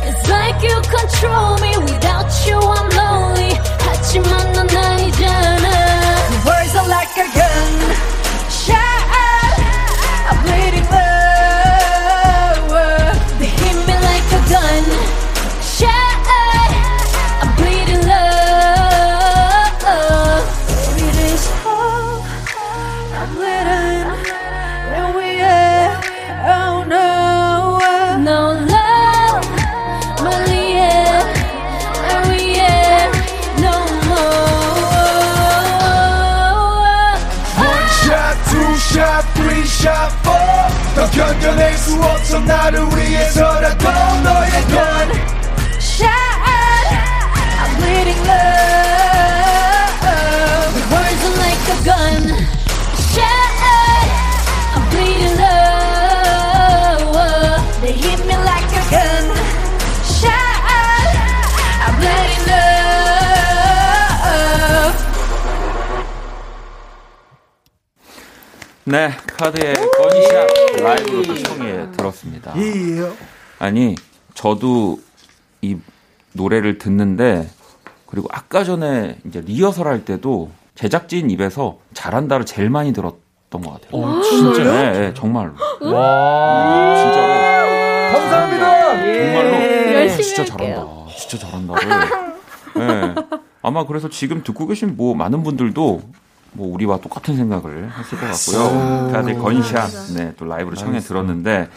[SPEAKER 6] It's like you control me without you I'm lonely 하지만 넌 아니잖아 Words are like a gun
[SPEAKER 7] 견뎌낼 수 없어 나를 위해서라도 너의 건
[SPEAKER 6] Shine I'm bleeding love The words are like a gun Shine I'm bleeding love They hit me like a gun Shine I'm bleeding love
[SPEAKER 1] 네, 카드의 건샷 라이브로 청해 들었습니다. 아니, 저도 이 노래를 듣는데 그리고 아까 전에 이제 리허설 할 때도 제작진 입에서 잘한다를 제일 많이 들었던 것 같아요.
[SPEAKER 3] 어, 진짜요?
[SPEAKER 1] 네, 네, 정말로.
[SPEAKER 3] 와,
[SPEAKER 1] 진짜로.
[SPEAKER 2] 감사합니다.
[SPEAKER 1] 정말로.
[SPEAKER 5] 예. 열심히
[SPEAKER 1] 진짜. 잘한다. 진짜 잘한다를. 네. 아마 그래서 지금 듣고 계신 뭐 많은 분들도 뭐 우리와 똑같은 생각을 했을 것 같고요. 다들 건샷, 네, 또 라이브로 청해 들었는데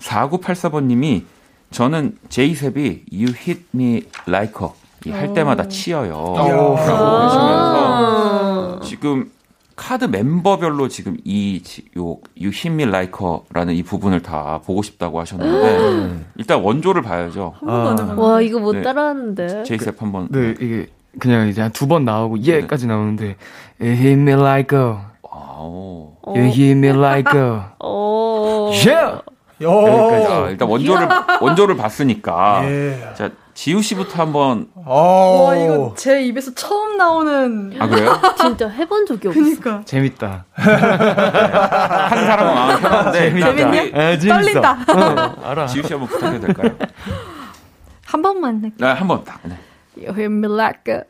[SPEAKER 1] 4984번님이 저는 제이셉이 You Hit Me Like Her 이할 때마다 치여요. 라고 하시면서 지금 카드 멤버별로 지금 이, 요, You Hit Me Like Her라는 이 부분을 다 보고 싶다고 하셨는데, 일단 원조를 봐야죠.
[SPEAKER 5] 와 이거 못
[SPEAKER 1] 네.
[SPEAKER 5] 따라하는데.
[SPEAKER 1] 제이셉 한 번.
[SPEAKER 3] 네, 이게 그냥 이제 한 두 번 나오고 예까지 나오는데 You hit me like a,
[SPEAKER 1] 아오.
[SPEAKER 3] you hit me like a,
[SPEAKER 5] 오.
[SPEAKER 3] yeah.
[SPEAKER 2] 요.
[SPEAKER 1] 자, 일단 원조를, 원조를 봤으니까.
[SPEAKER 2] 예.
[SPEAKER 1] 자, 지우 씨부터 한번.
[SPEAKER 2] 어.
[SPEAKER 4] 와 이거 제 입에서 처음 나오는
[SPEAKER 1] 아, 그래요?
[SPEAKER 5] 진짜 해본 적이 없어.
[SPEAKER 4] 그니까
[SPEAKER 3] 재밌다.
[SPEAKER 1] 한 사람은 마음 편한데.
[SPEAKER 4] 재밌냐?
[SPEAKER 3] 에, 재밌어.
[SPEAKER 4] 떨린다.
[SPEAKER 3] 응, 알아.
[SPEAKER 1] 지우 씨 한번 부탁해도 될까요?
[SPEAKER 4] 한 번만 해.
[SPEAKER 1] 네, 한번 딱. 네.
[SPEAKER 4] You hear me like a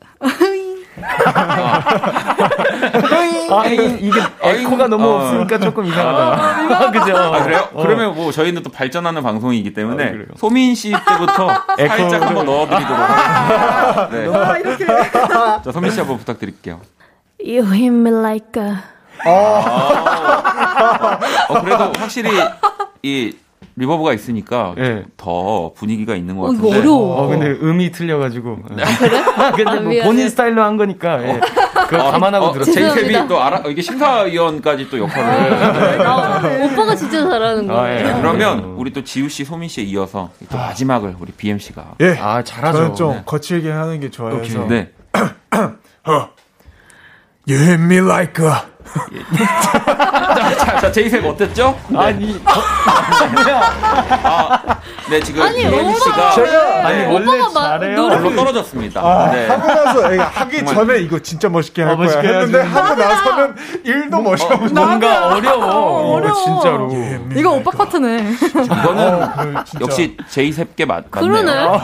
[SPEAKER 3] 아, 이, 이게 에코가 너무
[SPEAKER 1] 어.
[SPEAKER 3] 없으니까 조금 이상하다. 그죠?
[SPEAKER 1] 아, 그래요?
[SPEAKER 3] 어.
[SPEAKER 1] 그러면 뭐 저희는 또 발전하는 방송이기 때문에
[SPEAKER 3] 아?
[SPEAKER 1] 소민 씨 때부터 살짝 한번 넣어드리도록 하겠습니다. 네.
[SPEAKER 4] 아 이렇게
[SPEAKER 1] 자, 소민 씨 한번 부탁드릴게요.
[SPEAKER 5] You hit me like a.
[SPEAKER 1] 어, 그래도 확실히 이 리버브가 있으니까
[SPEAKER 3] 예.
[SPEAKER 1] 더 분위기가 있는 것
[SPEAKER 5] 어,
[SPEAKER 1] 같은데.
[SPEAKER 5] 어려워.
[SPEAKER 3] 어, 근데 음이 틀려가지고. 아,
[SPEAKER 5] 그래?
[SPEAKER 3] 근데
[SPEAKER 5] 아,
[SPEAKER 3] 뭐
[SPEAKER 5] 미안해.
[SPEAKER 3] 본인 스타일로 한 거니까, 예. 그거 감안하고
[SPEAKER 1] 어,
[SPEAKER 3] 들었어요.
[SPEAKER 1] 제이셉이 또 알아, 이게 심사위원까지 또 역할을.
[SPEAKER 5] 아, 오빠가 진짜 잘하는 거예요.
[SPEAKER 3] 아, 예.
[SPEAKER 1] 네, 그러면 우리 또 지우 씨, 소민 씨에 이어서 또 마지막을 우리 BM 씨가.
[SPEAKER 2] 예.
[SPEAKER 3] 아, 잘하죠.
[SPEAKER 2] 저는 좀
[SPEAKER 1] 네.
[SPEAKER 2] 거칠게 하는 게 좋아해서.
[SPEAKER 1] 네.
[SPEAKER 2] You hit me like a.
[SPEAKER 1] 자, 자, 자, 제이셉 어땠죠?
[SPEAKER 3] 아니,
[SPEAKER 1] 네, 지금
[SPEAKER 5] 아니, 오빠가
[SPEAKER 1] 씨가
[SPEAKER 2] 제가
[SPEAKER 3] 아니,
[SPEAKER 1] 네,
[SPEAKER 3] 원래 잘해요.
[SPEAKER 5] 노래-
[SPEAKER 1] 별로 떨어졌습니다.
[SPEAKER 2] 아,
[SPEAKER 1] 네.
[SPEAKER 2] 하고 나서 애가 하기
[SPEAKER 1] 정말.
[SPEAKER 2] 전에 이거 진짜 멋있게 할
[SPEAKER 3] 어,
[SPEAKER 2] 거야
[SPEAKER 3] 멋있게
[SPEAKER 2] 했는데. 하고 나서는 일도 멋있어 보이지
[SPEAKER 3] 뭔가 어려워.
[SPEAKER 4] 어려워.
[SPEAKER 3] 이거 진짜로.
[SPEAKER 4] 이거 오빠 파트네.
[SPEAKER 1] 이거는
[SPEAKER 2] 그 진짜.
[SPEAKER 1] 역시 제이셉께 맞, 맞네요.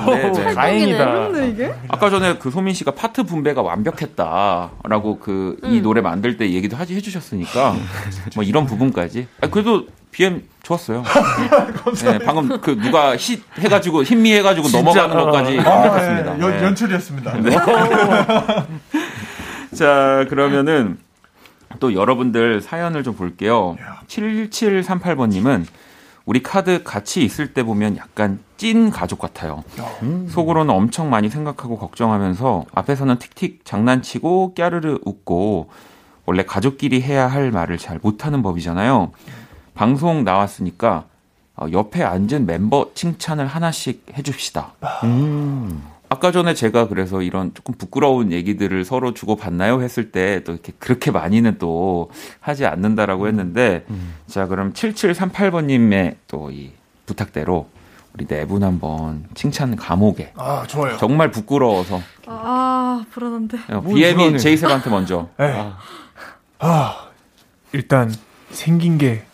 [SPEAKER 5] 그러네.
[SPEAKER 1] 네, 네.
[SPEAKER 3] 다행이다.
[SPEAKER 4] 그런데 이게?
[SPEAKER 1] 아까 전에 그 소민 씨가 파트 분배가 완벽했다라고 그이 노래 만들 때 얘기도 하지 해주셨으니까 뭐 이런 부분까지. 아, 그래도 BM 좋았어요. 네, 방금 그 누가 힛 해가지고 흰미 해가지고 넘어가는
[SPEAKER 3] 어.
[SPEAKER 1] 것까지
[SPEAKER 2] 아,
[SPEAKER 1] 완벽했습니다.
[SPEAKER 2] 예, 연,
[SPEAKER 1] 네.
[SPEAKER 2] 연출이었습니다.
[SPEAKER 1] 자 그러면은 또 여러분들 사연을 좀 볼게요. 7738번님은 우리 카드 같이 있을 때 보면 약간 찐 가족 같아요. 속으로는 엄청 많이 생각하고 걱정하면서 앞에서는 틱틱 장난치고 깨르르 웃고 원래 가족끼리 해야 할 말을 잘 못하는 법이잖아요. 방송 나왔으니까 어, 옆에 앉은 멤버 칭찬을 하나씩 해줍시다. 아까 전에 제가 그래서 이런 조금 부끄러운 얘기들을 서로 주고 받나요 했을 때 또 이렇게 그렇게 많이는 또 하지 않는다라고 했는데 자 그럼 7738번님의 또 이 부탁대로 우리 네 분 한번 칭찬 감옥에
[SPEAKER 2] 아, 좋아요.
[SPEAKER 1] 정말 부끄러워서
[SPEAKER 4] 아 불안한데.
[SPEAKER 1] 어,
[SPEAKER 3] 불안해.
[SPEAKER 1] 제이셉한테 먼저
[SPEAKER 2] 예. 아, 일단 생긴 게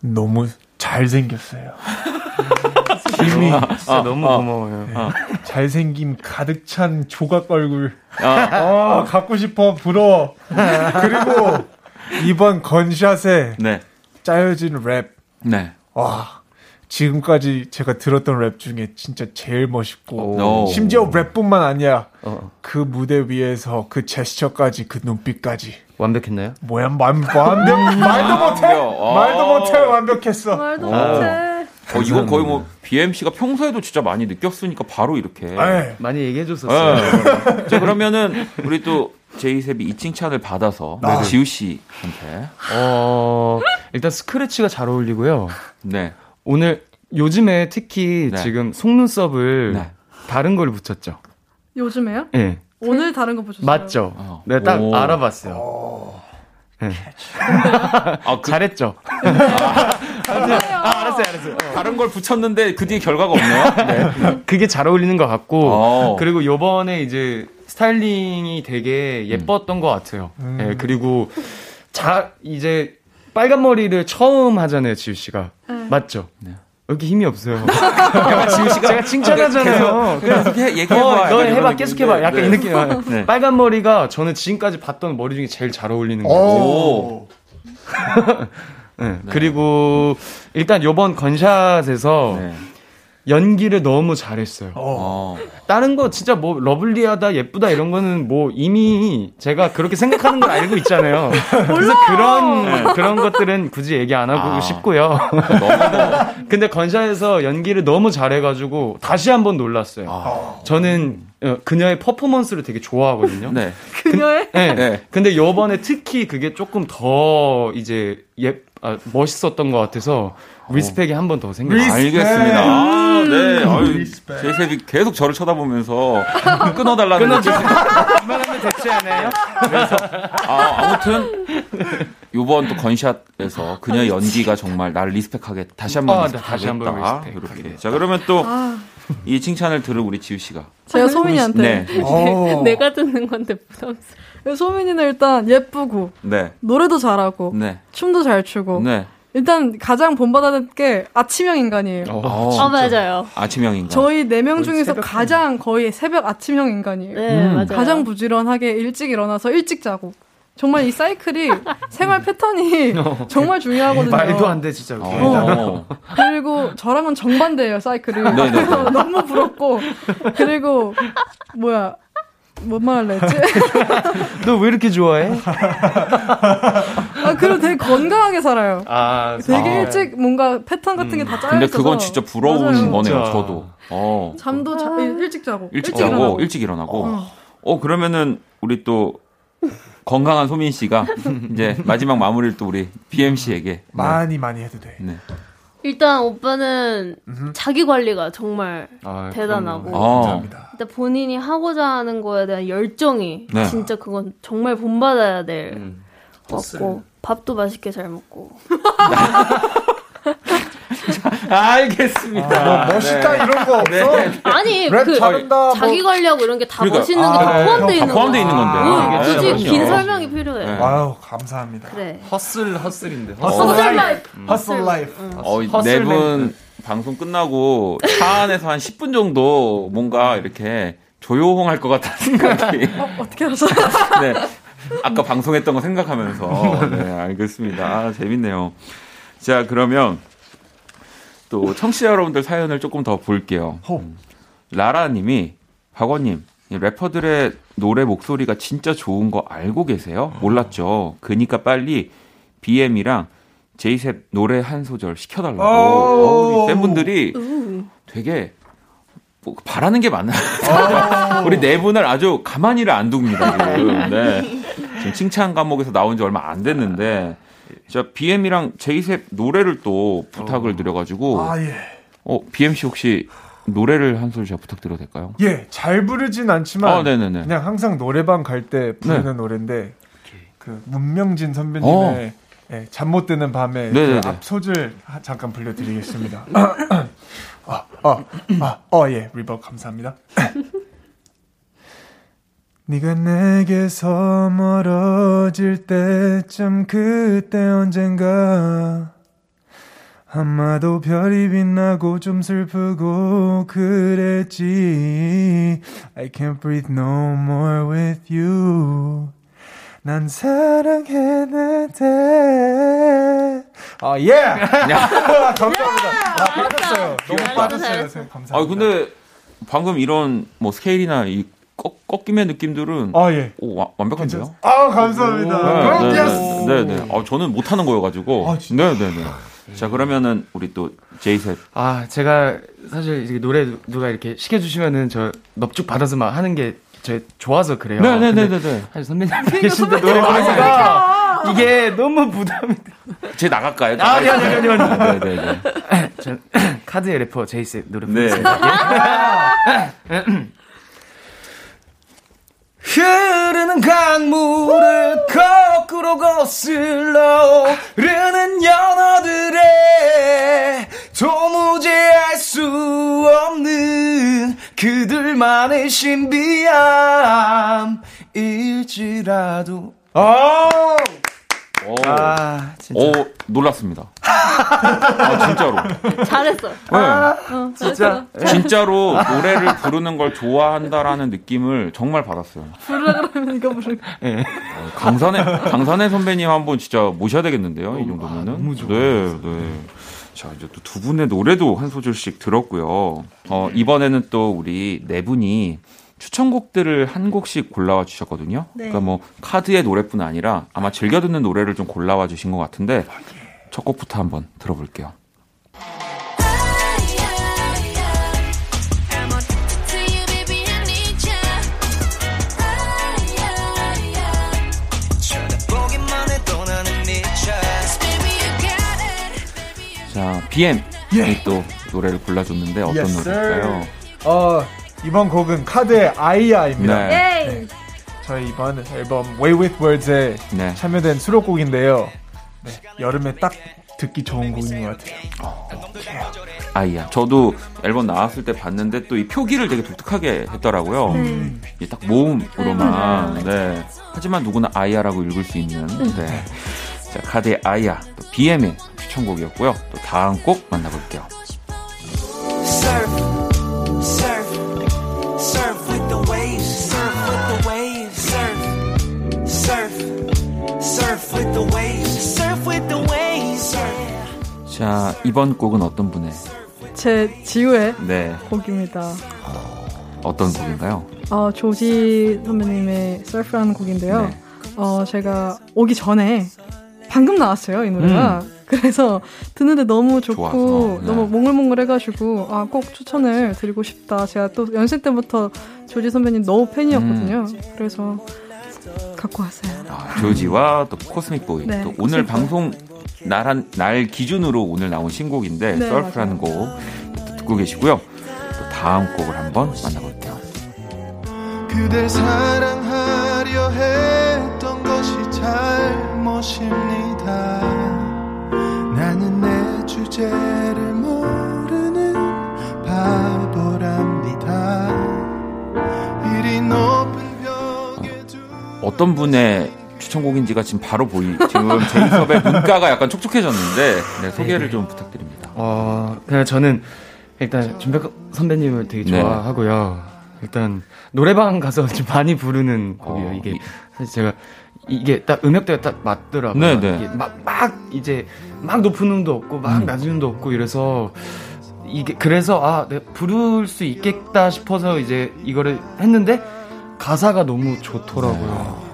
[SPEAKER 2] 너무 잘 생겼어요. 힘이
[SPEAKER 3] 진짜 너무 고마워요.
[SPEAKER 2] 잘생김 가득 찬 조각 얼굴.
[SPEAKER 1] 아,
[SPEAKER 2] 아, 갖고 싶어. 부러워. 그리고 이번 건샷에
[SPEAKER 1] 네,
[SPEAKER 2] 짜여진 랩.
[SPEAKER 1] 네.
[SPEAKER 2] 와, 지금까지 제가 들었던 랩 중에 진짜 제일 멋있고
[SPEAKER 1] 오.
[SPEAKER 2] 심지어 랩뿐만 아니라
[SPEAKER 3] 어,
[SPEAKER 2] 그 무대 위에서 그 제스처까지 그 눈빛까지
[SPEAKER 3] 완벽했나요?
[SPEAKER 2] 뭐야 완, 완벽 말도 못해
[SPEAKER 1] 어.
[SPEAKER 2] 말도 못해 완벽했어
[SPEAKER 4] 말도
[SPEAKER 1] 어.
[SPEAKER 4] 못해.
[SPEAKER 1] 어, 이건 거의 뭐 BMC가 평소에도 진짜 많이 느꼈으니까 바로 이렇게.
[SPEAKER 2] 에이,
[SPEAKER 3] 많이 얘기해 줬었어요.
[SPEAKER 1] 네. 자, 그러면은 우리 또 제이셉이 이 칭찬을 받아서
[SPEAKER 2] 아.
[SPEAKER 1] 지우 씨한테
[SPEAKER 3] 어, 일단 스크래치가 잘 어울리고요.
[SPEAKER 1] 네.
[SPEAKER 3] 오늘 요즘에 특히
[SPEAKER 1] 네.
[SPEAKER 3] 지금 속눈썹을
[SPEAKER 1] 네.
[SPEAKER 3] 다른 걸 붙였죠.
[SPEAKER 4] 요즘에요?
[SPEAKER 3] 예.
[SPEAKER 4] 오늘 다른 거 보셨어요?
[SPEAKER 3] 맞죠?
[SPEAKER 1] 어.
[SPEAKER 3] 내가 딱
[SPEAKER 1] 오.
[SPEAKER 3] 알아봤어요. 예.
[SPEAKER 1] 아, 그
[SPEAKER 3] 잘했죠? 아, 알았어요, 알았어요.
[SPEAKER 1] 다른 걸 붙였는데 그 뒤에 결과가 없네요. 네.
[SPEAKER 3] 그게 잘 어울리는 것 같고,
[SPEAKER 1] 어.
[SPEAKER 3] 그리고 요번에 이제 스타일링이 되게 예뻤던 것 같아요. 예, 그리고 자, 이제 빨간 머리를 처음 하잖아요, 지우 씨가.
[SPEAKER 4] 네.
[SPEAKER 3] 맞죠?
[SPEAKER 1] 네.
[SPEAKER 3] 이렇게 힘이 없어요. 씨가 제가 칭찬하잖아요.
[SPEAKER 1] 계속 해, 얘기해봐. 어,
[SPEAKER 3] 너 해봐, 계속 해봐. 약간 네. 이 느낌. 네. 빨간 머리가 저는 지금까지 봤던 머리 중에 제일 잘 어울리는 것 같아요. 네. 네. 그리고 일단 요번 건샷에서 네. 연기를 너무 잘했어요. 어. 다른 거 진짜 뭐 러블리하다, 예쁘다 이런 거는 뭐 이미 제가 그렇게 생각하는 걸 알고 있잖아요. 그래서 그런 네. 그런 것들은 굳이 얘기 안 하고 아. 싶고요. 근데 건샤에서 연기를 너무 잘해가지고 다시 한번 놀랐어요. 아. 저는 어, 그녀의 퍼포먼스를 되게 좋아하거든요. 네.
[SPEAKER 4] 그녀의?
[SPEAKER 3] 네. 네. 근데 요번에 특히 그게 조금 더 이제 예, 아, 멋있었던 것 같아서 리스펙이 한 번 더 생겼어요.
[SPEAKER 1] 알겠습니다. 아, 네. 아유, 제셉이 계속 저를 쳐다보면서 끊어달라는
[SPEAKER 3] 끊어주 그만하면 됐지 않아요?
[SPEAKER 1] 그래서 아, 아무튼 요번 또 건샷에서 그녀의 연기가 정말 나를 리스펙하게 다시 한번
[SPEAKER 3] 아, 네, 다시 한번
[SPEAKER 1] 이렇게. 자, 그러면 또이 아. 칭찬을 들은 우리 지우 씨가
[SPEAKER 4] 제가 소민이한테 네.
[SPEAKER 5] 어. 내가 듣는 건데 부담스러워.
[SPEAKER 4] 소민이는 일단 예쁘고 네. 노래도 잘하고 네. 춤도 잘 추고 네. 일단 가장 본받아는 게 아침형 인간이에요.
[SPEAKER 5] 어, 아, 맞아요.
[SPEAKER 1] 아침형 인간.
[SPEAKER 4] 저희 네 명 중에서 가장 거의 새벽 아침형 인간이에요.
[SPEAKER 5] 네, 음. 맞아요.
[SPEAKER 4] 가장 부지런하게 일찍 일어나서 일찍 자고. 정말 이 사이클이 생활 패턴이 어. 정말 중요하거든요.
[SPEAKER 3] 말도 안 돼, 진짜. 어.
[SPEAKER 4] 그리고 저랑은 정반대예요, 사이클이. 네, 네, 네. 너무 부럽고. 그리고, 뭐야. 뭔 말할래 했지?
[SPEAKER 3] 너 왜 이렇게 좋아해?
[SPEAKER 4] 아, 그리고 되게 건강하게 살아요. 아, 되게 아, 일찍 뭔가 패턴 같은 게다 음. 짜여
[SPEAKER 1] 근데 그건 진짜 부러운 맞아요. 거네요, 진짜. 저도. 어.
[SPEAKER 4] 잠도 자, 일찍 자고.
[SPEAKER 1] 일찍, 일찍 자고, 일어나고. 일찍 일어나고. 어. 어, 그러면은 우리 또 건강한 소민 씨가 이제 마지막 마무리를 또 우리 BM 씨에게
[SPEAKER 2] 많이 네. 많이 해도 돼. 네.
[SPEAKER 5] 일단 오빠는 음흠. 자기 관리가 정말 아, 대단하고 아. 일단 본인이 하고자 하는 거에 대한 열정이 네. 진짜 그건 정말 본받아야 될 음. 같고 밥도 맛있게 잘 먹고
[SPEAKER 1] 알겠습니다. 아,
[SPEAKER 2] 뭐 멋있다 네. 이런 거 없어? 네.
[SPEAKER 5] 아니 그 잘한다, 뭐. 자기 관리하고 이런 게다 그러니까, 멋있는 게다 아, 포함되어 네. 있는
[SPEAKER 1] 포함되어 있는 건데.
[SPEAKER 5] 아, 굳이 네, 긴 설명이 필요해. 네.
[SPEAKER 2] 아유 감사합니다.
[SPEAKER 5] 그래.
[SPEAKER 3] hustle hustle인데.
[SPEAKER 2] hustle life. Hustle life.
[SPEAKER 1] 어, 네분 방송 끝나고 차 안에서 한 10분 정도 뭔가 이렇게 조용할 것 같다는 생각이.
[SPEAKER 4] 어, 어떻게 알았어?
[SPEAKER 1] 네. 아까 방송했던 거 생각하면서. 네, 알겠습니다. 아, 재밌네요. 자, 그러면 또 청취자 여러분들 사연을 조금 더 볼게요. 음. 라라님이 박원님 래퍼들의 노래 목소리가 진짜 좋은 거 알고 계세요? 몰랐죠. 그니까 빨리 BM이랑 제이셉 노래 한 소절 시켜달라고. 어, 우리 팬분들이 되게 뭐 바라는 게 많아요. 우리 네 분을 아주 가만히를 안 둡니다. 지금. 네. 지금 칭찬 과목에서 나온 지 얼마 안 됐는데 자, BM이랑 제이셉 노래를 또 부탁을 어. 드려가지고. 아, 예. 어, BM 씨 혹시 노래를 한 소절 제가 부탁드려도 될까요?
[SPEAKER 2] 예, 잘 부르진 않지만. 아, 네네네. 그냥 항상 노래방 갈 때 부르는 네. 노래인데, 그, 문명진 선배님의 어. 예, 잠못 드는 밤에 그 앞소절 잠깐 불려드리겠습니다. 아, 아, 아, 어, 예, 리버 감사합니다. 네가 내게서 멀어질 때쯤 그때 언젠가 아마도 별이 빛나고 좀 슬프고 그랬지. I can't breathe no more with you. 난 사랑했는데 아 예! 감사합니다. 아 빠졌어요. 너무 빠졌어요. 감사합니다.
[SPEAKER 1] 아 근데 방금 이런 뭐 스케일이나 이 꺾, 꺾임의 느낌들은
[SPEAKER 2] 아, 예.
[SPEAKER 1] 오, 와, 완벽한데요?
[SPEAKER 2] 아, 감사합니다. 네, 네,
[SPEAKER 1] 네, 네. 아, 저는 못하는 거여가지고. 아, 네, 네, 네. 자, 그러면은 우리 또 제이셉.
[SPEAKER 3] 아, 제가 사실 노래 누가 이렇게 시켜주시면은 저 넙죽 받아서 막 하는 게 제 좋아서 그래요.
[SPEAKER 1] 네, 네, 네, 네. 네.
[SPEAKER 3] 사실 선배님 계신데 노래 부르기가 이게 너무 부담이.
[SPEAKER 1] 제 나갈까요?
[SPEAKER 3] 아, 아니, 아니, 아니, 아니. 네, 네, 네. 전 카드의 래퍼 제이셉 노래 부르겠습니다. 네. 흐르는 강물을 거꾸로 거슬러 흐르는 연어들의 도무지 알 수 없는 그들만의 신비함일지라도.
[SPEAKER 2] 아
[SPEAKER 1] 오, 아, 진짜. 오, 놀랐습니다. 아, 진짜로.
[SPEAKER 5] 잘했어. 네.
[SPEAKER 4] 아, 어, 진짜.
[SPEAKER 1] 진짜로 노래를 부르는 걸 좋아한다라는 느낌을 정말 받았어요.
[SPEAKER 4] 부르라 그러면 이거 부르. 네.
[SPEAKER 1] 강산의 강산의 선배님 한번 진짜 모셔야 되겠는데요. 이 정도면은. 아,
[SPEAKER 3] 너무 좋아.
[SPEAKER 1] 네, 네. 자, 이제 또 두 분의 노래도 한 소절씩 들었고요. 어, 이번에는 또 우리 네 분이 추천곡들을 한 곡씩 골라와 주셨거든요. 네. 그러니까 뭐 카드의 노래뿐 아니라 아마 즐겨 듣는 노래를 좀 골라와 주신 것 같은데 첫 곡부터 한번 들어볼게요. 자, BM 예. 또 노래를 골라줬는데 어떤 yes, 노래일까요?
[SPEAKER 2] 어, 이번 곡은 카드의 아이야입니다. 네. 네. 저희 이번 앨범 Way With Words에 네. 참여된 수록곡인데요. 네, 여름에 딱 듣기 좋은 곡인 것 같아요. 어,
[SPEAKER 1] 아이야. 저도 앨범 나왔을 때 봤는데 또 이 표기를 되게 독특하게 했더라고요. 음. 딱 모음으로만. 네. 네. 하지만 누구나 아이야라고 읽을 수 있는. 네. 자, 카드의 아이야. 또 BM의 추천곡이었고요. 또 다음 곡 만나볼게요. 자, 이번 곡은 어떤 분의?
[SPEAKER 4] 제 지우의 네. 곡입니다.
[SPEAKER 1] 어, 떤 곡인가요?
[SPEAKER 4] 어, 조지 선배님의 surf라는 곡인데요. 네. 어, 제가 오기 전에 방금 나왔어요, 이 노래가. 음. 그래서 듣는데 너무 좋고 네. 너무 몽글몽글 해가지고 아 꼭 추천을 드리고 싶다. 제가 또 연습 때부터 조지 선배님 너무 팬이었거든요. 음. 그래서 갖고 왔어요.
[SPEAKER 1] 아, 조지와 또 코스믹 보이. 네, 또 오늘 코스믹 방송 날, 날 기준으로 오늘 나온 신곡인데 네, 썰프라는 곡 듣고 계시고요. 또 다음 곡을 한번 만나볼게요. 그댈 사랑하려 했던 것이 잘못입니다. 나는 내 주제를 모르는 바보랍니다. 이리 높은 벽에 두... 어떤 분의 추천곡인지가 지금 바로 보이. 지금 제이섭의 문가가 약간 촉촉해졌는데 네, 소개를 좀 부탁드립니다.
[SPEAKER 3] 어, 그냥 저는 일단 준백 선배님을 되게 네. 좋아하고요. 네. 일단 노래방 가서 좀 많이 부르는 곡이에요. 어, 이게 사실 제가 이게 딱 음역대가 딱 맞더라고요. 네, 네. 이게 막, 막 이제 막 높은 음도 없고 막 음. 낮은 음도 없고 이래서 이게 그래서 아 내가 부를 수 있겠다 싶어서 이제 이거를 했는데 가사가 너무 좋더라고요.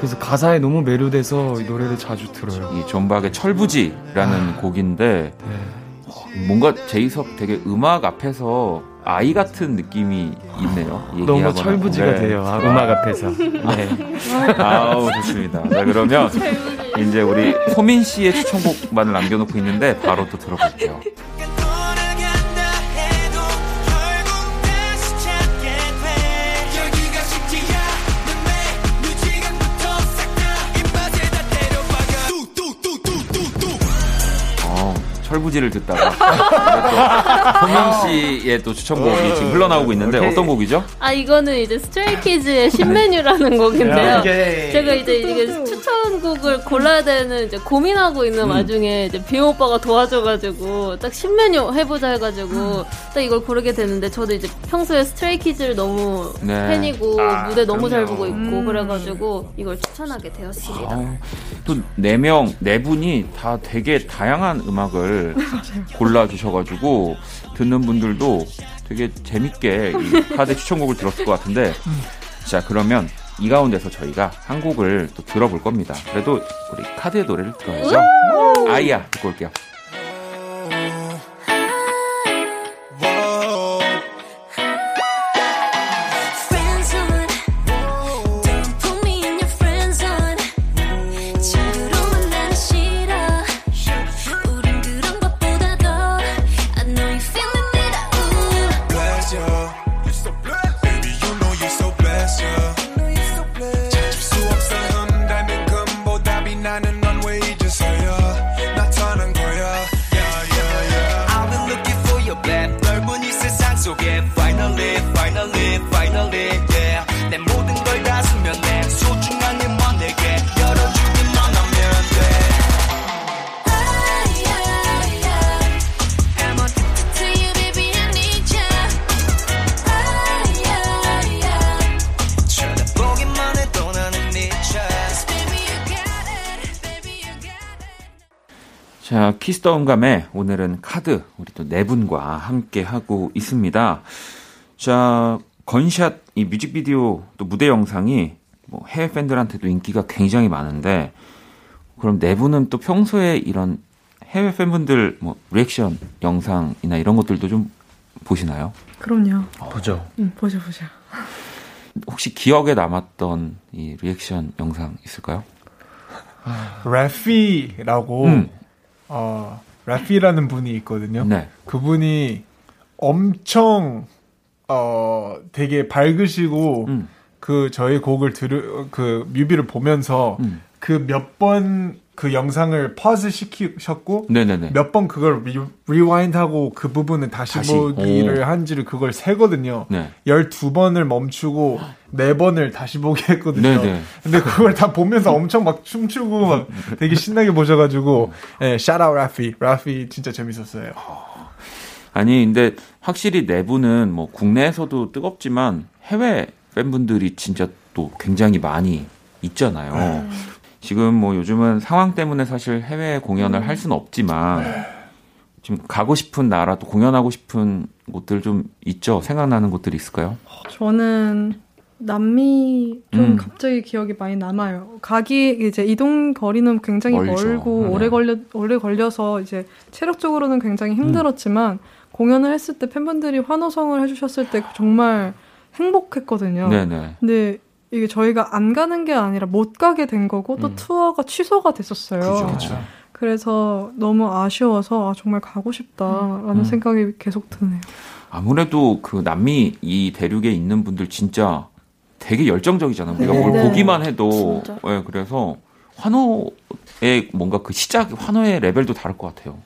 [SPEAKER 3] 네. 그래서 가사에 너무 매료돼서 이 노래를 자주 들어요.
[SPEAKER 1] 이 존박의 철부지라는 아, 곡인데 네. 뭔가 제이섭 되게 음악 앞에서 아이 같은 느낌이 있네요.
[SPEAKER 3] 너무 철부지가 네. 돼요. 아, 음악 앞에서. 네.
[SPEAKER 1] 아우 좋습니다. 자 그러면 이제 우리 소민 씨의 추천곡만을 남겨놓고 있는데 바로 또 들어볼게요. 철부지를 듣다가 소민 씨의 또 추천곡이 지금 흘러나오고 있는데 어떤 곡이죠?
[SPEAKER 5] 아 이거는 이제 스트레이키즈의 신메뉴라는 곡인데요. 제가 이제 이게 추천곡을 골라야 되는 이제 고민하고 있는 음. 와중에 이제 BM 오빠가 도와줘가지고 딱 신메뉴 해보자 해가지고 딱 이걸 고르게 되는데 저도 이제 평소에 스트레이키즈를 너무 네. 팬이고 아, 무대 너무 잘 보고 있고 음. 그래가지고 이걸 추천하게 되었습니다. 아,
[SPEAKER 1] 또네 명, 네 분이 다 되게 다양한 음악을 골라주셔가지고 듣는 분들도 되게 재밌게 이 카드 추천곡을 들었을 것 같은데 자 그러면 이 가운데서 저희가 한 곡을 또 들어볼 겁니다. 그래도 우리 카드의 노래를 들어야죠. 아이야 듣고 올게요. 자, 키스더운감에 오늘은 카드 우리 또 네 분과 함께 하고 있습니다. 자, Gunshot 이 뮤직비디오 또 무대 영상이 뭐 해외 팬들한테도 인기가 굉장히 많은데 그럼 네 분은 또 평소에 이런 해외 팬분들 뭐 리액션 영상이나 이런 것들도 좀 보시나요?
[SPEAKER 4] 그럼요.
[SPEAKER 3] 보죠.
[SPEAKER 4] 응, 보죠, 보죠.
[SPEAKER 1] 혹시 기억에 남았던 이 리액션 영상 있을까요?
[SPEAKER 2] 라피라고 음. 어, 라피라는 분이 있거든요. 네. 그분이 엄청 어 되게 밝으시고 음. 그 저희 곡을 들으 그 뮤비를 보면서 음. 그몇 번 그 영상을 pause 시키셨고 몇 번 그걸 re, wind하고 그 부분을 다시, 다시. 보기를 오. 한지를 그걸 세거든요. 네. 12번을 멈추고 4번을 다시 보게 했거든요. 네네. 근데 그걸 다 보면서 엄청 막 춤추고 막 되게 신나게 보셔가지고 예, 샤라우 라피 라피 진짜 재밌었어요.
[SPEAKER 1] 아니 근데 확실히 내부는 뭐 국내에서도 뜨겁지만 해외 팬분들이 진짜 또 굉장히 많이 있잖아요. 네. 지금 뭐 요즘은 상황 때문에 사실 해외 공연을 할 수는 없지만 지금 가고 싶은 나라 또 공연하고 싶은 곳들 좀 있죠? 생각나는 곳들이 있을까요?
[SPEAKER 4] 저는 남미 좀 음. 갑자기 기억이 많이 남아요. 가기 이제 이동 거리는 굉장히 멀죠. 멀고 네. 오래 걸려 오래 걸려서 이제 체력적으로는 굉장히 힘들었지만 음. 공연을 했을 때 팬분들이 환호성을 해주셨을 때 정말 행복했거든요. 네네. 근데 이게 저희가 안 가는 게 아니라 못 가게 된 거고 또 음. 투어가 취소가 됐었어요. 그죠, 그죠. 그래서 너무 아쉬워서 아, 정말 가고 싶다라는 음. 생각이 계속 드네요.
[SPEAKER 1] 아무래도 그 남미 이 대륙에 있는 분들 진짜 되게 열정적이잖아요. 우리가 네, 뭘 네. 보기만 해도 네, 그래서 환호의 뭔가 그 시작 환호의 레벨도 다를 것 같아요.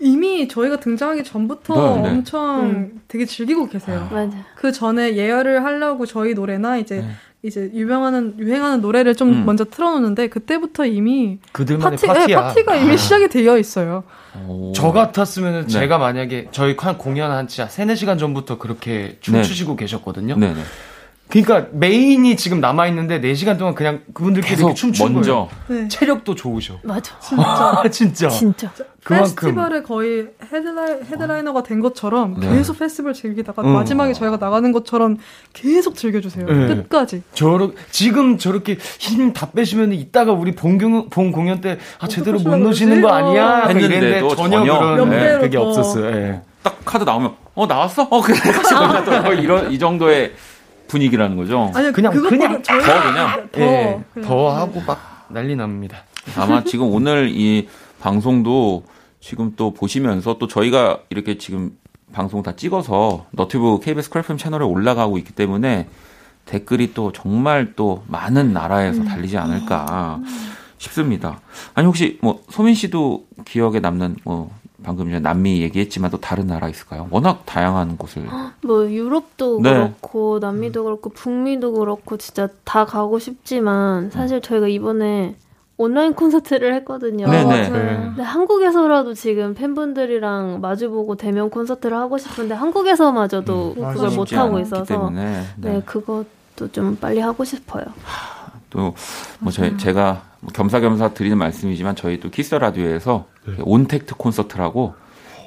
[SPEAKER 4] 이미 저희가 등장하기 전부터 네, 네. 엄청 음. 되게 즐기고 계세요. 아. 맞아. 그 전에 예열을 하려고 저희 노래나 이제 네. 이제 유명하는 유행하는 노래를 좀 음. 먼저 틀어놓는데 그때부터 이미
[SPEAKER 3] 그들만의
[SPEAKER 4] 파티, 네, 파티가 이미 아. 시작이 되어 있어요.
[SPEAKER 3] 오. 저 같았으면 네. 제가 만약에 저희 한 공연 한 진짜 3, 4시간 전부터 그렇게 춤추시고 네. 계셨거든요. 그러니까 메인이 지금 남아 있는데 4시간 동안 그냥 그분들끼리 이렇게 춤추고 먼저 네. 체력도 좋으셔.
[SPEAKER 5] 맞아.
[SPEAKER 3] 진짜. 진짜.
[SPEAKER 5] 진짜.
[SPEAKER 4] 그만큼 페스티벌에 거의 헤드라이, 헤드라이너가 된 것처럼 네. 계속 페스티벌 즐기다가 음. 마지막에 저희가 나가는 것처럼 계속 즐겨주세요. 네. 끝까지.
[SPEAKER 3] 저러, 지금 저렇게 힘 다 빼시면 이따가 우리 본, 경, 본 공연 때 아, 제대로 못 노시는 거 아니야?
[SPEAKER 1] 했는데도 전혀,
[SPEAKER 3] 전혀 그런 네, 그게 없었어요. 네.
[SPEAKER 1] 딱 카드 나오면 어 나왔어? 어 그래 아. 이런 이 정도의 분위기라는 거죠.
[SPEAKER 4] 아니 그냥 그냥 더
[SPEAKER 1] 그냥
[SPEAKER 3] 더, 예, 그냥. 더 하고 막 난리 납니다.
[SPEAKER 1] 아마 지금 오늘 이 방송도 지금 또 보시면서 또 저희가 이렇게 지금 방송 다 찍어서 너튜브 KBS Cool FM 채널에 올라가고 있기 때문에 댓글이 또 정말 또 많은 나라에서 음. 달리지 않을까 싶습니다. 아니 혹시 뭐 소민 씨도 기억에 남는 뭐 방금 전에 남미 얘기했지만 또 다른 나라 있을까요? 워낙 다양한 곳을
[SPEAKER 5] 뭐 유럽도 네. 그렇고 남미도 그렇고 북미도 그렇고 진짜 다 가고 싶지만 사실 저희가 이번에 온라인 콘서트를 했거든요. 네네. 네. 근데 한국에서라도 지금 팬분들이랑 마주보고 대면 콘서트를 하고 싶은데 한국에서마저도 음, 그걸 못 하고 있어서 네. 네. 그것도 좀 빨리 하고 싶어요.
[SPEAKER 1] 또 뭐 제가 뭐 겸사겸사 드리는 말씀이지만 저희 또 키스 더 라디오에서 네. 온택트 콘서트라고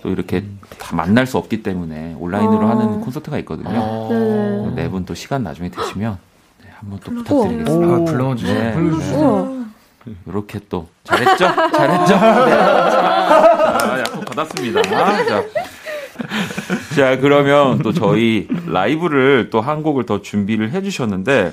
[SPEAKER 1] 또 이렇게 음. 다 만날 수 없기 때문에 온라인으로 아. 하는 콘서트가 있거든요. 아. 네분 또 시간 나중에 되시면 네, 한번 또 부탁드리겠습니다.
[SPEAKER 3] 아, 불러주세요. 네. 불러주세요.
[SPEAKER 1] 이렇게 또 잘했죠? 잘했죠? 네. 자, 약속 받았습니다. 자. 자, 그러면 또 저희 라이브를 또 한 곡을 더 준비를 해주셨는데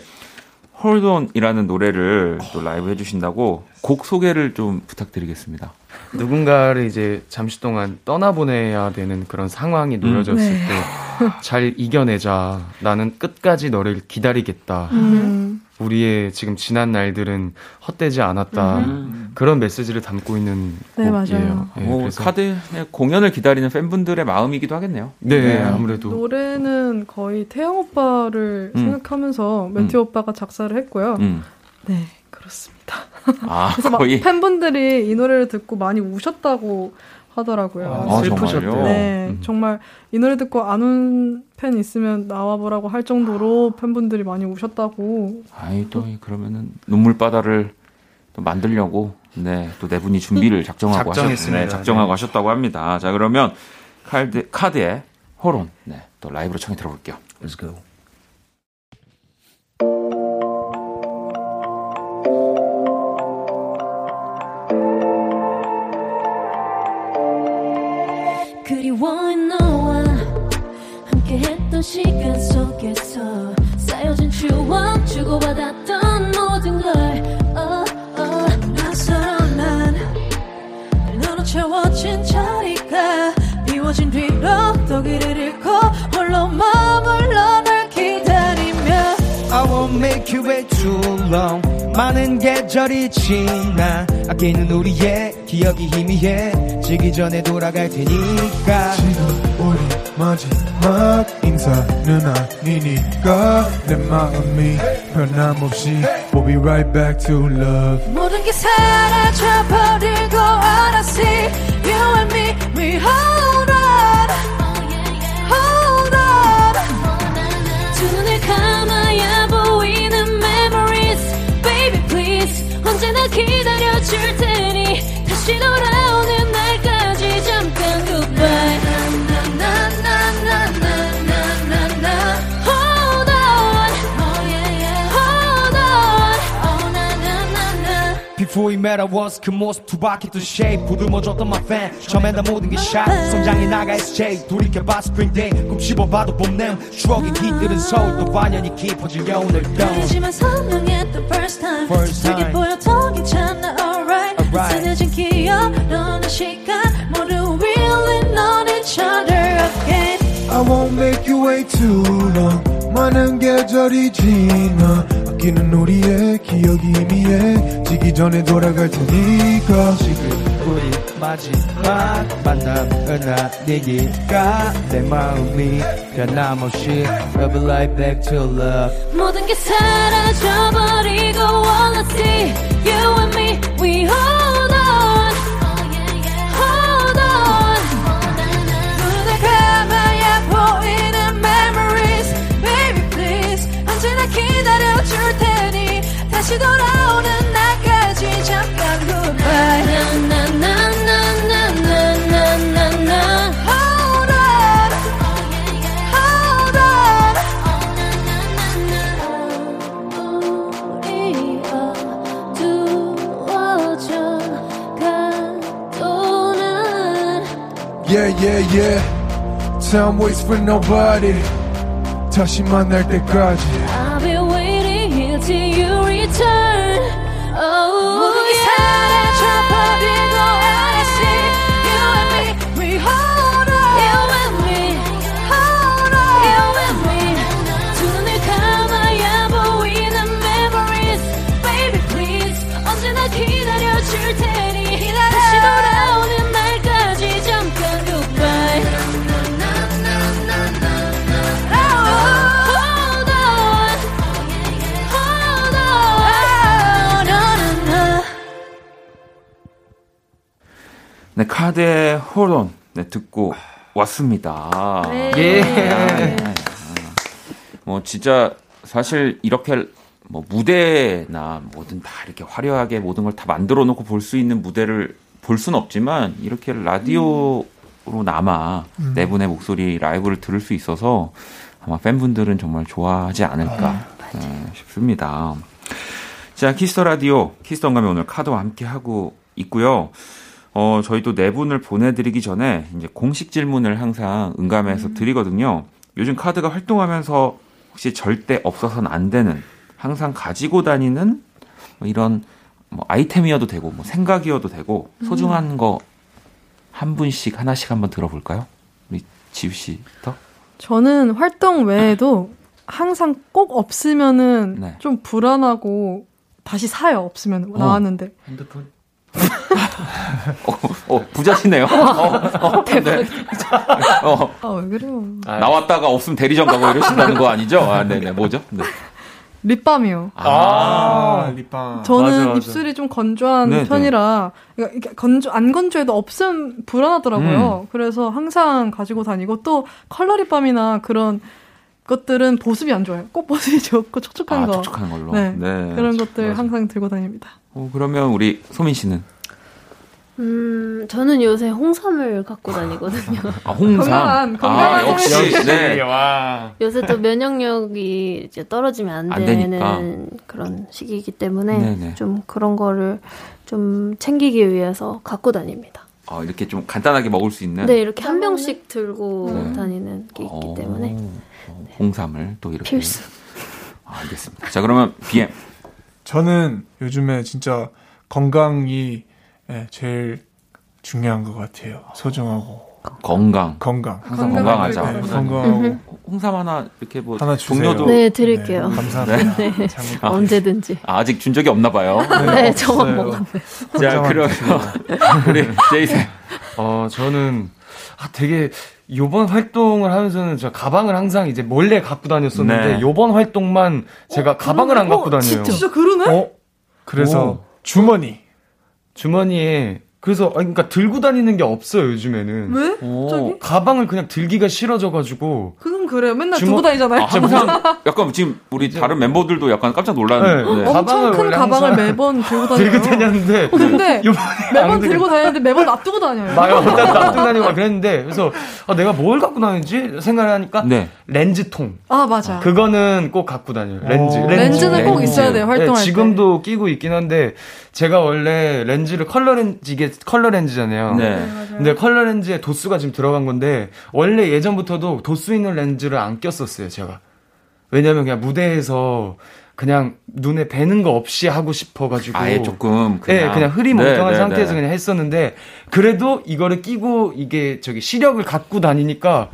[SPEAKER 1] 홀돈이라는 노래를 또 라이브 해주신다고 곡 소개를 좀 부탁드리겠습니다.
[SPEAKER 3] 누군가를 이제 잠시 동안 떠나보내야 되는 그런 상황이 놓여졌을 음, 네. 때잘 이겨내자. 나는 끝까지 너를 기다리겠다. 음. 우리의 지금 지난 날들은 헛되지 않았다. 음. 그런 메시지를 담고 있는 네, 곡이에요.
[SPEAKER 1] 네, 오, 카드 공연을 기다리는 팬분들의 마음이기도 하겠네요.
[SPEAKER 3] 네, 네. 아무래도
[SPEAKER 4] 노래는 거의 태영 오빠를 음. 생각하면서 매튜 음. 오빠가 작사를 했고요. 음. 네, 그렇습니다. 아, 그래서 막 거의... 팬분들이 이 노래를 듣고 많이 우셨다고 하더라고요.
[SPEAKER 1] 아, 슬프셨대요.
[SPEAKER 4] 네, 음. 정말 이 노래 듣고 안운팬 있으면 나와보라고 할 정도로 팬분들이 많이 우셨다고.
[SPEAKER 1] 아이 또 그러면은 눈물 바다를 또 만들려고 네, 또 네 분이 준비를 작정하고 하셨, 네, 작정하고 네. 하셨다고 합니다. 자, 그러면 카드, 카드의 호론, 네, 또 라이브로 청해 들어볼게요.
[SPEAKER 3] Let's go. 그리워인 너와 함께했던 시간 속에서 쌓여진 추억 주고받았던 모든 걸 oh, oh. 나서로 난 너로 채워진 자리가 비워진 뒤로 또 길을 잃고 홀로 머물러 Make you wait too long. 많은 계절이 지나 아끼는 우리의 기억이 희미해 지기 전에 돌아갈 테니까.
[SPEAKER 2] 지금 우리 마지막 인사는 아니니까 내 마음이 변함없이 We'll be right back to love.
[SPEAKER 6] 모든 게 사라져버리고 알았지. You and me, we hold 언제나 기다려줄 테니 다시 돌아오는
[SPEAKER 7] Met I was 그 모습 투박했던 shape 부르머줬던 my fan 처음엔 다 모든 게 shot 성장해 나가 SJ 돌이켜봐 spring 꿈 씹어봐도 봄냄 추억이 깃들은 서울 또 반연이 깊어지려 오늘도
[SPEAKER 6] 하지만 선명했던 first time first time 보여 더 괜찮아 alright right. 늦은 기억 너는 시간 모두 willing on each other again
[SPEAKER 2] I won't make you wait too long 많은 계절이 지나 아끼는 우리의 기억이 희미해 지기 전에 돌아갈 테니까.
[SPEAKER 7] 지금 우리 마지막 만남은 아니니까 내 마음이 변함없이 I'll be right back to love.
[SPEAKER 6] 모든 게 사라져버리고 all I see You and me we hold 다시 돌아오는 날까지 잠깐 goodbye 나나나나나나나나나 Hold on Hold on 우리가 두어져 가도는
[SPEAKER 2] Yeah yeah yeah Time waits for nobody 다시 만날 때까지
[SPEAKER 1] 카드의 Hold On, 네, 듣고 왔습니다.
[SPEAKER 4] 네.
[SPEAKER 3] 예.
[SPEAKER 1] 뭐, 진짜, 사실, 이렇게, 뭐, 무대나 뭐든 다 이렇게 화려하게 모든 걸 다 만들어 놓고 볼 수 있는 무대를 볼 수는 없지만, 이렇게 라디오로 남아 네 분의 목소리 라이브를 들을 수 있어서 아마 팬분들은 정말 좋아하지 않을까 네, 싶습니다. 자, 키스 더 라디오, 키스터 감에 오늘 카드와 함께 하고 있고요. 어, 저희도 네 분을 보내드리기 전에 이제 공식 질문을 항상 응감해서 드리거든요. 요즘 카드가 활동하면서 혹시 절대 없어서는 안 되는, 항상 가지고 다니는 뭐 이런 뭐 아이템이어도 되고, 뭐 생각이어도 되고, 소중한 거한 분씩 하나씩 한번 들어볼까요? 우리 지우 씨부터?
[SPEAKER 4] 저는 활동 외에도 항상 꼭 없으면은
[SPEAKER 1] 네.
[SPEAKER 4] 좀 불안하고 다시 사요. 없으면 나왔는데.
[SPEAKER 3] 핸드폰?
[SPEAKER 1] 어, 어 부자시네요. 어, 어, 네. 어,
[SPEAKER 4] 아, 왜 그래요?
[SPEAKER 3] 아,
[SPEAKER 1] 나왔다가 없으면 대리점 가고 이러신다는 거 아니죠? 아, 네네. 뭐죠? 네.
[SPEAKER 4] 립밤이요.
[SPEAKER 2] 아, 립밤.
[SPEAKER 4] 저는
[SPEAKER 3] 맞아, 맞아.
[SPEAKER 4] 입술이 좀 건조한
[SPEAKER 1] 네네.
[SPEAKER 4] 편이라 그러니까 건조 안 건조해도 없음 불안하더라고요.
[SPEAKER 1] 음.
[SPEAKER 4] 그래서 항상 가지고 다니고 또 컬러 립밤이나 그런 것들은 보습이 안 좋아요. 꼭 보습이 좋고 촉촉한
[SPEAKER 1] 아,
[SPEAKER 4] 거.
[SPEAKER 1] 촉촉한 걸로.
[SPEAKER 4] 네. 네. 그런 것들 맞아. 항상 들고 다닙니다.
[SPEAKER 1] 어, 그러면 우리 소민 씨는?
[SPEAKER 5] 음, 저는 요새 홍삼을 갖고 다니거든요.
[SPEAKER 1] 아, 홍삼. 건강한,
[SPEAKER 4] 건강한 아,
[SPEAKER 1] 역시, 네.
[SPEAKER 5] 와. 요새 또 면역력이 이제 떨어지면 안, 안 되는 되니까. 그런 시기이기 때문에 네네. 좀 그런 거를 좀 챙기기 위해서 갖고 다닙니다.
[SPEAKER 1] 어, 이렇게 좀 간단하게 먹을 수 있는?
[SPEAKER 5] 네, 이렇게 한 병씩 들고 네. 다니는 게 있기 어, 때문에.
[SPEAKER 1] 어, 홍삼을 또 이렇게.
[SPEAKER 5] 필수.
[SPEAKER 1] 아, 알겠습니다. 자, 그러면 BM.
[SPEAKER 2] 저는 요즘에 진짜 건강이 네, 제일 중요한 것 같아요. 소중하고.
[SPEAKER 1] 건강.
[SPEAKER 2] 건강.
[SPEAKER 1] 항상 건강하자. 네,
[SPEAKER 2] 건강하고.
[SPEAKER 1] 홍삼 하나 이렇게 뭐
[SPEAKER 2] 하나
[SPEAKER 1] 동료도
[SPEAKER 5] 네 드릴게요.
[SPEAKER 2] 네, 감사합니다. 네.
[SPEAKER 5] 아, 언제든지.
[SPEAKER 1] 아, 직준 적이 없나 봐요.
[SPEAKER 5] 네, 네 저만 먹었네.
[SPEAKER 1] 자 그러면 우리 제이슨.
[SPEAKER 3] 어 저는 아 되게 요번 활동을 하면서는 제가 가방을 항상 이제 몰래 갖고 다녔었는데 네. 요번 활동만 제가 어, 가방을 안 갖고 다녀요.
[SPEAKER 4] 진짜 그러네? 어?
[SPEAKER 2] 그래서 오. 주머니
[SPEAKER 3] 주머니에 그래서 아니 그러니까 들고 다니는 게 없어요 요즘에는.
[SPEAKER 4] 왜? 갑자기?
[SPEAKER 3] 가방을 그냥 들기가 싫어져가지고.
[SPEAKER 4] 그건 그래요. 맨날 주머... 두고 다니잖아요. 아,
[SPEAKER 1] 항상 약간 지금 우리 다른 멤버들도 약간 깜짝 놀랐는데.
[SPEAKER 4] 네. 네. 엄청 큰 가방을 매번 들고 다녀요.
[SPEAKER 3] 들고 다녔는데.
[SPEAKER 4] 어, 근데 매번 들고 다녔는데 매번 놔두고 다녀요.
[SPEAKER 3] 맞아요. 놔두고 다니고 그랬는데 그래서 아, 내가 뭘 갖고 다니지 생각을 하니까 네. 렌즈통.
[SPEAKER 4] 아 맞아.
[SPEAKER 3] 그거는 꼭 갖고 다녀요. 렌즈. 렌즈.
[SPEAKER 4] 렌즈는 렌즈. 꼭 있어야 돼요 활동할
[SPEAKER 3] 네, 지금도 끼고 있긴 한데 제가 원래 렌즈를 컬러 렌즈 이게 컬러 렌즈잖아요. 네. 네 근데 컬러 렌즈에 도수가 지금 들어간 건데 원래 예전부터도 도수 있는 렌즈를 안 꼈었어요, 제가. 왜냐면 그냥 무대에서 그냥 눈에 뵈는 거 없이 하고 싶어가지고
[SPEAKER 1] 아예 조금
[SPEAKER 3] 그냥 네, 그냥 흐리멍텅한 네, 네, 상태에서 네. 그냥 했었는데 그래도 이거를 끼고 이게 저기 시력을 갖고 다니니까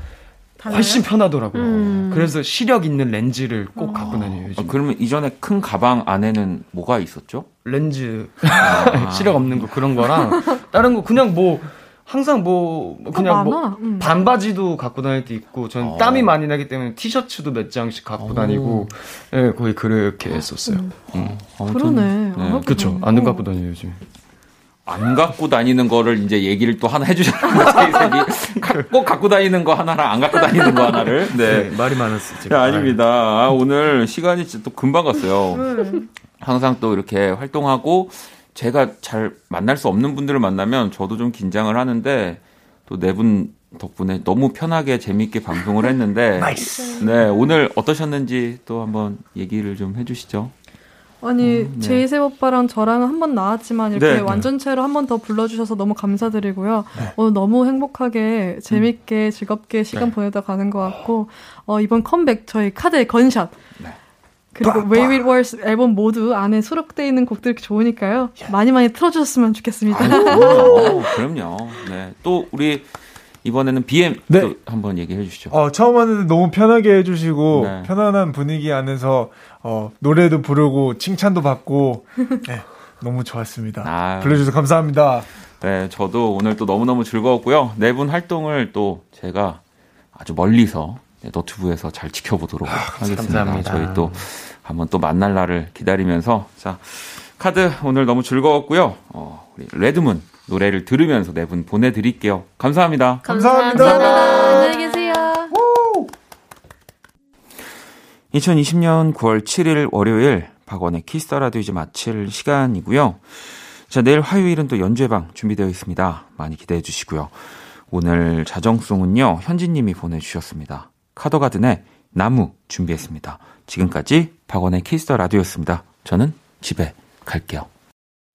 [SPEAKER 3] 훨씬 편하더라고요. 음. 그래서 시력 있는 렌즈를 꼭 어. 갖고 다녀요. 요즘.
[SPEAKER 1] 아, 그러면 이전에 큰 가방 안에는 뭐가 있었죠?
[SPEAKER 3] 렌즈 아. 시력 없는 거 그런 거랑 다른 거 그냥 뭐 항상 뭐 그냥 뭐 음. 반바지도 갖고 다닐 때 있고 전 어. 땀이 많이 나기 때문에 티셔츠도 몇 장씩 갖고 오. 다니고 예 네, 거의 그렇게 했었어요. 음.
[SPEAKER 4] 음. 그러네. 네.
[SPEAKER 3] 그렇죠. 안 갖고 다녀요 요즘.
[SPEAKER 1] 안 갖고 다니는 거를 이제 얘기를 또 하나 해주셨는데 꼭 갖고 다니는 거 하나랑 안 갖고 다니는 거 하나를
[SPEAKER 3] 네, 네 말이 많았어요.
[SPEAKER 1] 네, 아닙니다. 아, 오늘 시간이 진짜 또 금방 갔어요. 네. 항상 또 이렇게 활동하고 제가 잘 만날 수 없는 분들을 만나면 저도 좀 긴장을 하는데 또 네 분 덕분에 너무 편하게 재밌게 방송을 했는데 네 오늘 어떠셨는지 또 한번 얘기를 좀 해주시죠.
[SPEAKER 4] 아니 음, 네. 제이셉 오빠랑 저랑은 한번 나왔지만 이렇게 네, 네. 완전체로 한 번 더 불러주셔서 너무 감사드리고요. 네. 오늘 너무 행복하게 재밌게 음. 즐겁게 시간 네. 보내다 가는 것 같고 어, 이번 컴백 저희 카드의 건샷 네. 그리고 Way It Was 앨범 모두 안에 수록되어 있는 곡들 좋으니까요. 많이 많이 틀어주셨으면 좋겠습니다.
[SPEAKER 1] 아, 그럼요. 네. 또 우리 이번에는 BM 네. 또 한번 얘기해 주시죠.
[SPEAKER 2] 어, 처음 왔는데 너무 편하게 해주시고 네. 편안한 분위기 안에서 어, 노래도 부르고 칭찬도 받고 네, 너무 좋았습니다. 아, 불러주셔서 감사합니다.
[SPEAKER 1] 네, 저도 오늘 또 너무너무 즐거웠고요. 네 분 활동을 또 제가 아주 멀리서 너튜브에서 잘 지켜보도록 아, 하겠습니다. 감사합니다. 저희 또 한번 또 만날 날을 기다리면서 자 카드 오늘 너무 즐거웠고요. 어, 우리 Red Moon 노래를 들으면서 네 분 보내드릴게요. 감사합니다.
[SPEAKER 2] 감사합니다.
[SPEAKER 5] 감사합니다. 안녕히 계세요.
[SPEAKER 1] 2020년 9월 7일 월요일 박원의 키스 더 라디오 이제 마칠 시간이고요. 자, 내일 화요일은 또 연주회방 준비되어 있습니다. 많이 기대해 주시고요. 오늘 자정송은요, 현진님이 보내주셨습니다. 카더가든의 나무 준비했습니다. 지금까지 박원의 키스터 라디오였습니다. 저는 집에 갈게요.